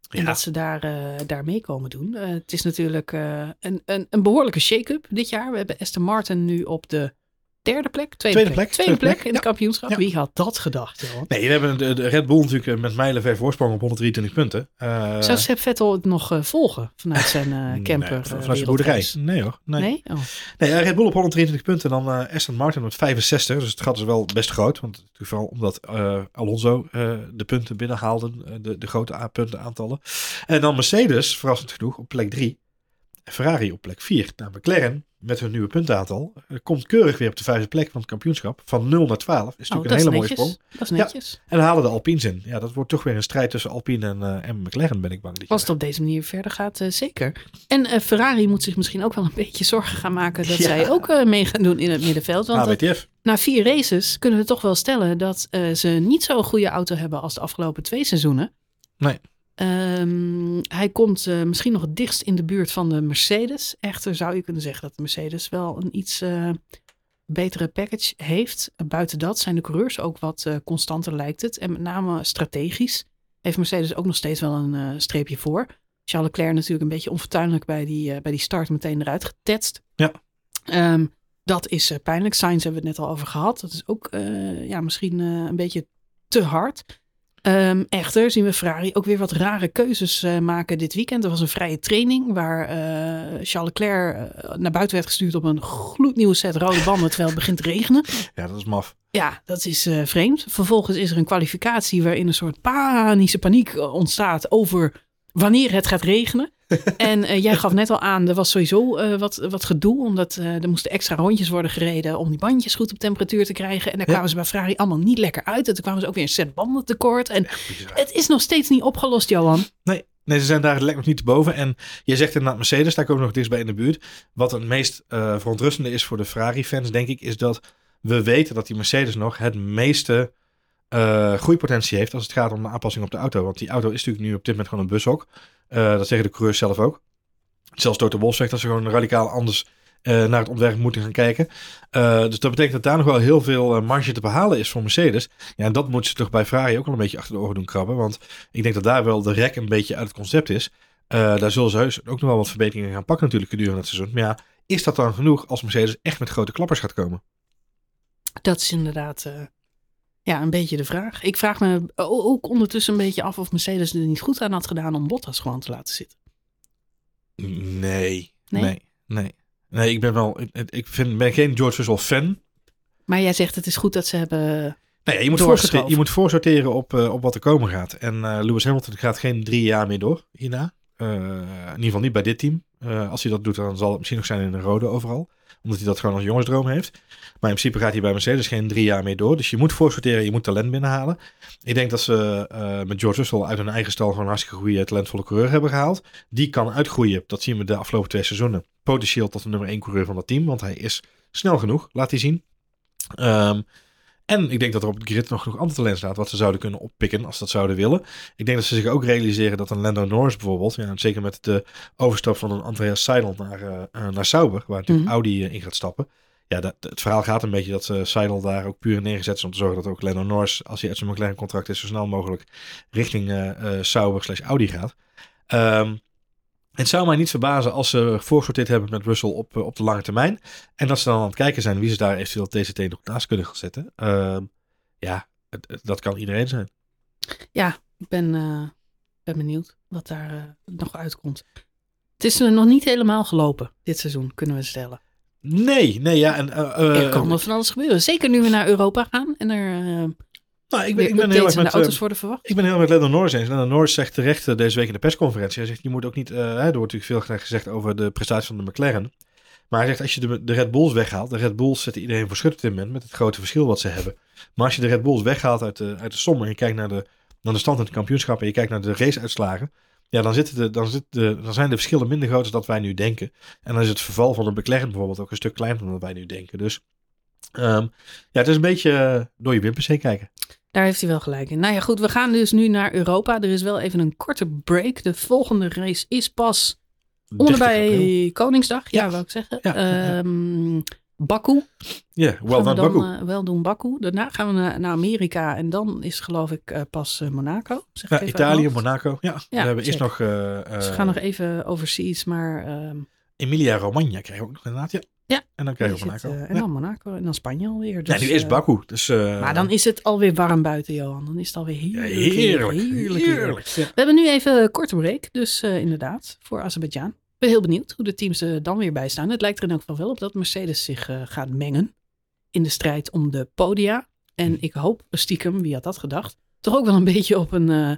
En dat ze daar, daar mee komen doen. Het is natuurlijk een, een, een behoorlijke shake-up dit jaar. We hebben Aston Martin nu op de derde plek. Tweede, Tweede plek. plek, Tweede tweede plek plek, in het ja. kampioenschap. Ja. Wie had dat gedacht, Johan? Nee, we hebben de, de Red Bull natuurlijk met mijlenver voorsprong op 123 punten. Eh, Zou Sepp Vettel het nog eh, volgen vanuit zijn eh, [LAUGHS] camper? Nee, vanuit zijn boerderij. Nee hoor. Nee, nee? Nee? Oh. eh, Red Bull op 123 punten. Dan eh Aston Martin met 65. Dus het gat is wel best groot. Want vooral omdat eh, Alonso eh, de punten binnenhaalde. de, de grote A- puntenaantallen. En dan Mercedes, verrassend genoeg, op plek 3. Ferrari op plek 4. Nou, McLaren met hun nieuwe puntenaantal eh, komt keurig weer op de vijfde plek van het kampioenschap. Van 0 naar 12. Is Oh, natuurlijk dat een hele mooie sprong. Dat is netjes. En dan halen de Alpines in. Ja, dat wordt toch weer een strijd tussen Alpine en, eh, en McLaren, ben ik bang. Als het op deze manier verder gaat, eh, zeker. En Ferrari moet zich misschien ook wel een beetje zorgen gaan maken dat [LAUGHS] Ja. zij ook mee gaan doen in het middenveld. Want dat- AWTF. na vier races kunnen we toch wel stellen dat ze niet zo'n goede auto hebben als de afgelopen twee seizoenen. Nee. Ehm, hij komt eh, misschien nog het dichtst in de buurt van de Mercedes. Echter zou je kunnen zeggen dat de Mercedes wel een iets eh, betere package heeft. buiten dat zijn de coureurs ook wat eh, constanter lijkt het. En met name strategisch heeft Mercedes ook nog steeds wel een streepje voor. Charles Leclerc natuurlijk een beetje onfortuinlijk bij die, bij die start meteen eruit getetst. Ja. Ehm, dat is pijnlijk. Sainz hebben we het net al over gehad. Dat is ook ja, misschien een beetje te hard. Ehm, echter zien we Ferrari ook weer wat rare keuzes eh, maken dit weekend. Er was een vrije training waar eh, Charles Leclerc eh, naar buiten werd gestuurd op een gloednieuwe set rode banden terwijl het begint te regenen. Ja, dat is maf. Ja, dat is vreemd. Vervolgens is er een kwalificatie waarin een soort panische paniek ontstaat over wanneer het gaat regenen. [LAUGHS] en eh, jij gaf net al aan, er was sowieso eh, wat, wat gedoe, omdat eh, er moesten extra rondjes worden gereden om die bandjes goed op temperatuur te krijgen. En daar Ja. kwamen ze bij Ferrari allemaal niet lekker uit. En toen kwamen ze ook weer een set banden tekort. En het is nog steeds niet opgelost, Johan. Nee, nee, ze zijn daar lekker nog niet te boven. En je zegt inderdaad Mercedes, daar komen we nog dichtstbij in de buurt. Wat het meest verontrustende is voor de Ferrari-fans, denk ik, is dat we weten dat die Mercedes nog het meeste eh, groeipotentie heeft als het gaat om de aanpassing op de auto. Want die auto is natuurlijk nu op dit moment gewoon een bushok. Eh, dat zeggen de coureurs zelf ook. Zelfs Toto Wolff zegt dat ze gewoon radicaal anders eh, naar het ontwerp moeten gaan kijken. Dus dat betekent dat daar nog wel heel veel marge te behalen is voor Mercedes. Ja, en dat moeten ze toch bij Ferrari ook wel een beetje achter de oren doen krabben. Want ik denk dat daar wel de rek een beetje uit het concept is. Daar zullen ze heus ook nog wel wat verbeteringen gaan pakken natuurlijk gedurende het seizoen. Maar ja, is dat dan genoeg als Mercedes echt met grote klappers gaat komen? Dat is inderdaad ja, een beetje de vraag. Ik vraag me ook ondertussen een beetje af of Mercedes er niet goed aan had gedaan om Bottas gewoon te laten zitten. Nee. Nee? Nee. Nee, Nee, ik ben wel. Ik, vind, ben geen George Russell fan. Maar jij zegt het is goed dat ze hebben Nee, je moet, voorsorteren, je moet voorsorteren op, eh, op wat er komen gaat. En eh, Lewis Hamilton gaat geen drie jaar meer door hierna. Eh, in ieder geval niet bij dit team. Als hij dat doet, dan zal het misschien nog zijn in een rode overal. Omdat hij dat gewoon als jongensdroom heeft. Maar in principe gaat hij bij Mercedes geen drie jaar meer door. Dus je moet voorsorteren, je moet talent binnenhalen. Ik denk dat ze eh, met George Russell uit hun eigen stal gewoon hartstikke goede, talentvolle coureur hebben gehaald. Die kan uitgroeien. Dat zien we de afgelopen twee seizoenen. Potentieel tot de nummer één coureur van dat team. Want hij is snel genoeg, laat hij zien. Ehm, En ik denk dat er op het grid nog genoeg ander talent staat wat ze zouden kunnen oppikken als ze dat zouden willen. Ik denk dat ze zich ook realiseren dat een Lando Norris bijvoorbeeld, ja, zeker met de overstap van een Andreas Seidel naar, uh, naar Sauber, waar natuurlijk Mhm. Audi uh, in gaat stappen. Ja, dat, het verhaal gaat een beetje dat uh, Seidel daar ook puur neergezet is om te zorgen dat ook Lando Norris, als hij uit zijn McLaren contract is, zo snel mogelijk richting uh, Sauber slash Audi gaat. Um, het zou mij niet verbazen als ze voorsorteerd hebben met Russell op, op de lange termijn. En dat ze dan aan het kijken zijn wie ze daar eventueel TCT nog naast kunnen gaan zetten. Uh, ja, het, het, dat kan iedereen zijn. Ja, ik ben, uh, ben benieuwd wat daar uh, nog uitkomt. Het is nog niet helemaal gelopen dit seizoen, kunnen we stellen. Nee, nee, ja. En, er kan nog van alles gebeuren. Zeker nu we naar Europa gaan en er nou, ik ben, ik ben heel erg met de auto's worden verwacht. Ik ben heel erg met Lando Norris eens. Lando Norris zegt terecht uh, deze week in de persconferentie. Hij zegt, je moet ook niet... Uh, er wordt natuurlijk veel gezegd over de prestatie van de McLaren. Maar hij zegt, als je de, de Red Bulls weghaalt... De Red Bulls zetten iedereen voor schut op dit moment... met het grote verschil wat ze hebben. Maar als je de Red Bulls weghaalt uit de, uit de som... en je kijkt naar de, naar de stand in het kampioenschap... en je kijkt naar de raceuitslagen... Ja, dan, zitten de, dan, zit de, dan zijn de verschillen minder groot dan dat wij nu denken. En dan is het verval van de McLaren bijvoorbeeld ook een stuk kleiner dan dat wij nu denken. Dus um, ja, het is een beetje uh, door je wimpers heen kijken. Daar heeft hij wel gelijk in. Nou ja, goed, we gaan dus nu naar Europa. Er is wel even een korte break. De volgende race is pas onderbij Koningsdag. Ja, ja, wil ik zeggen. Ja, um, Baku. Ja, yeah, done dan, Baku. Uh, wel doen Baku. Daarna gaan we naar, naar Amerika en dan is geloof ik uh, pas uh, Monaco. Zeg ja, Italië, Monaco. Ja, we hebben eerst nog... dus we gaan nog even overseas, maar... Um, Emilia Romagna krijgen we ook nog inderdaad, ja. Ja. En dan krijgen we Monaco. Het, uh, en dan Monaco en dan Spanje alweer. Dus, ja, nu is Baku. Dus, uh, maar dan is het alweer warm buiten, Johan. Dan is het alweer heerlijk. Ja, heerlijk. Heerlijk. heerlijk. Ja. We hebben nu even een korte break, dus uh, inderdaad, voor Azerbeidzjan. Ik ben heel benieuwd hoe de teams er dan weer bij staan. Het lijkt er in elk geval wel op dat Mercedes zich uh, gaat mengen in de strijd om de podia. En ik hoop stiekem, wie had dat gedacht, toch ook wel een [LAUGHS] beetje op een, uh,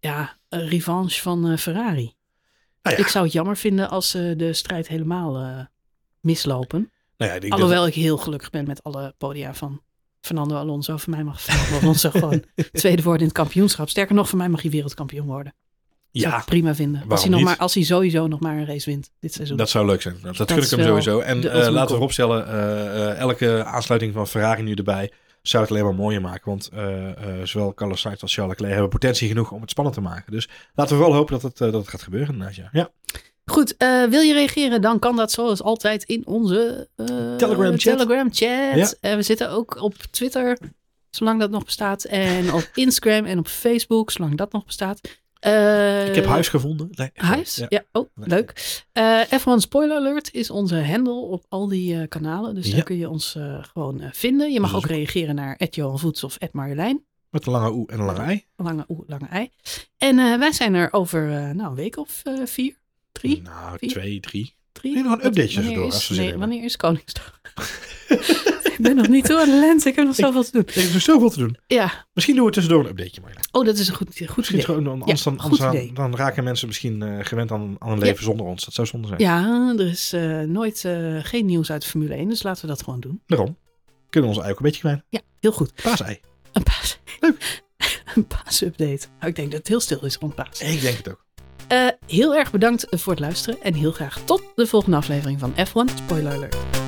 ja, een revanche van uh, Ferrari. Nou ja. Ik zou het jammer vinden als ze de strijd helemaal uh, mislopen. Nou ja, ik denk Alhoewel dat... ik heel gelukkig ben met alle podia van Fernando Alonso. Voor mij mag Fernando Alonso gewoon [LAUGHS] tweede worden in het kampioenschap. Sterker nog, voor mij mag hij wereldkampioen worden. Ja, zou ik prima vinden. Als hij, nog maar, als hij sowieso nog maar een race wint dit seizoen. Dat zou leuk zijn. Dat, dat gun ik hem sowieso. En uh, laten we vooropstellen, uh, elke aansluiting van Ferrari nu erbij zou het alleen maar mooier maken. Want uh, zowel Carlos Sainz als Charles Leclerc hebben potentie genoeg om het spannend te maken. Dus laten we wel hopen dat het, dat het gaat gebeuren inderdaad. Ja. ja. Goed, uh, wil je reageren? Dan kan dat zoals altijd in onze uh, Telegram chat. Telegram chat. Ja. Uh, we zitten ook op Twitter, zolang dat nog bestaat. En op Instagram en op Facebook, zolang dat nog bestaat. ik heb huis gevonden. Nee, huis? Ja. ja. oh, nee. leuk. F1 Spoiler Alert is onze handle op al die kanalen. Dus ja. daar kun je ons gewoon vinden. Je mag ook reageren naar Johan Voets of Marjolein. Met een lange oe en een lange ei. Lange oe, lange ei. En wij zijn er over nou, een week of vier. Drie? Nou, Vier? twee, drie. Drie? Nog een updateje wanneer. Is, als we nee, wanneer is Koningsdag? [LAUGHS] ik ben nog niet zo aan de lens. Ik heb nog zoveel te doen. Er is nog zoveel te doen. Ja. Misschien doen we tussendoor een updateje, Marjolein. Oh, dat is een goed, goed Misschien idee. gewoon, anders, Ja, dan, anders dan, raken mensen misschien uh, gewend aan, aan een leven Ja. zonder ons. Dat zou zonde zijn. Ja, er is uh, nooit uh, geen nieuws uit de Formule 1. Dus laten we dat gewoon doen. Daarom. Kunnen we onze ei ook een beetje kwijt. Ja, heel goed. Paasei. Een paas. Leuk. [LAUGHS] een paasupdate. Nou, ik denk dat het heel stil is rond paas. Ik denk het ook. Uh, heel erg bedankt voor het luisteren en heel graag tot de volgende aflevering van F1 Spoiler Alert.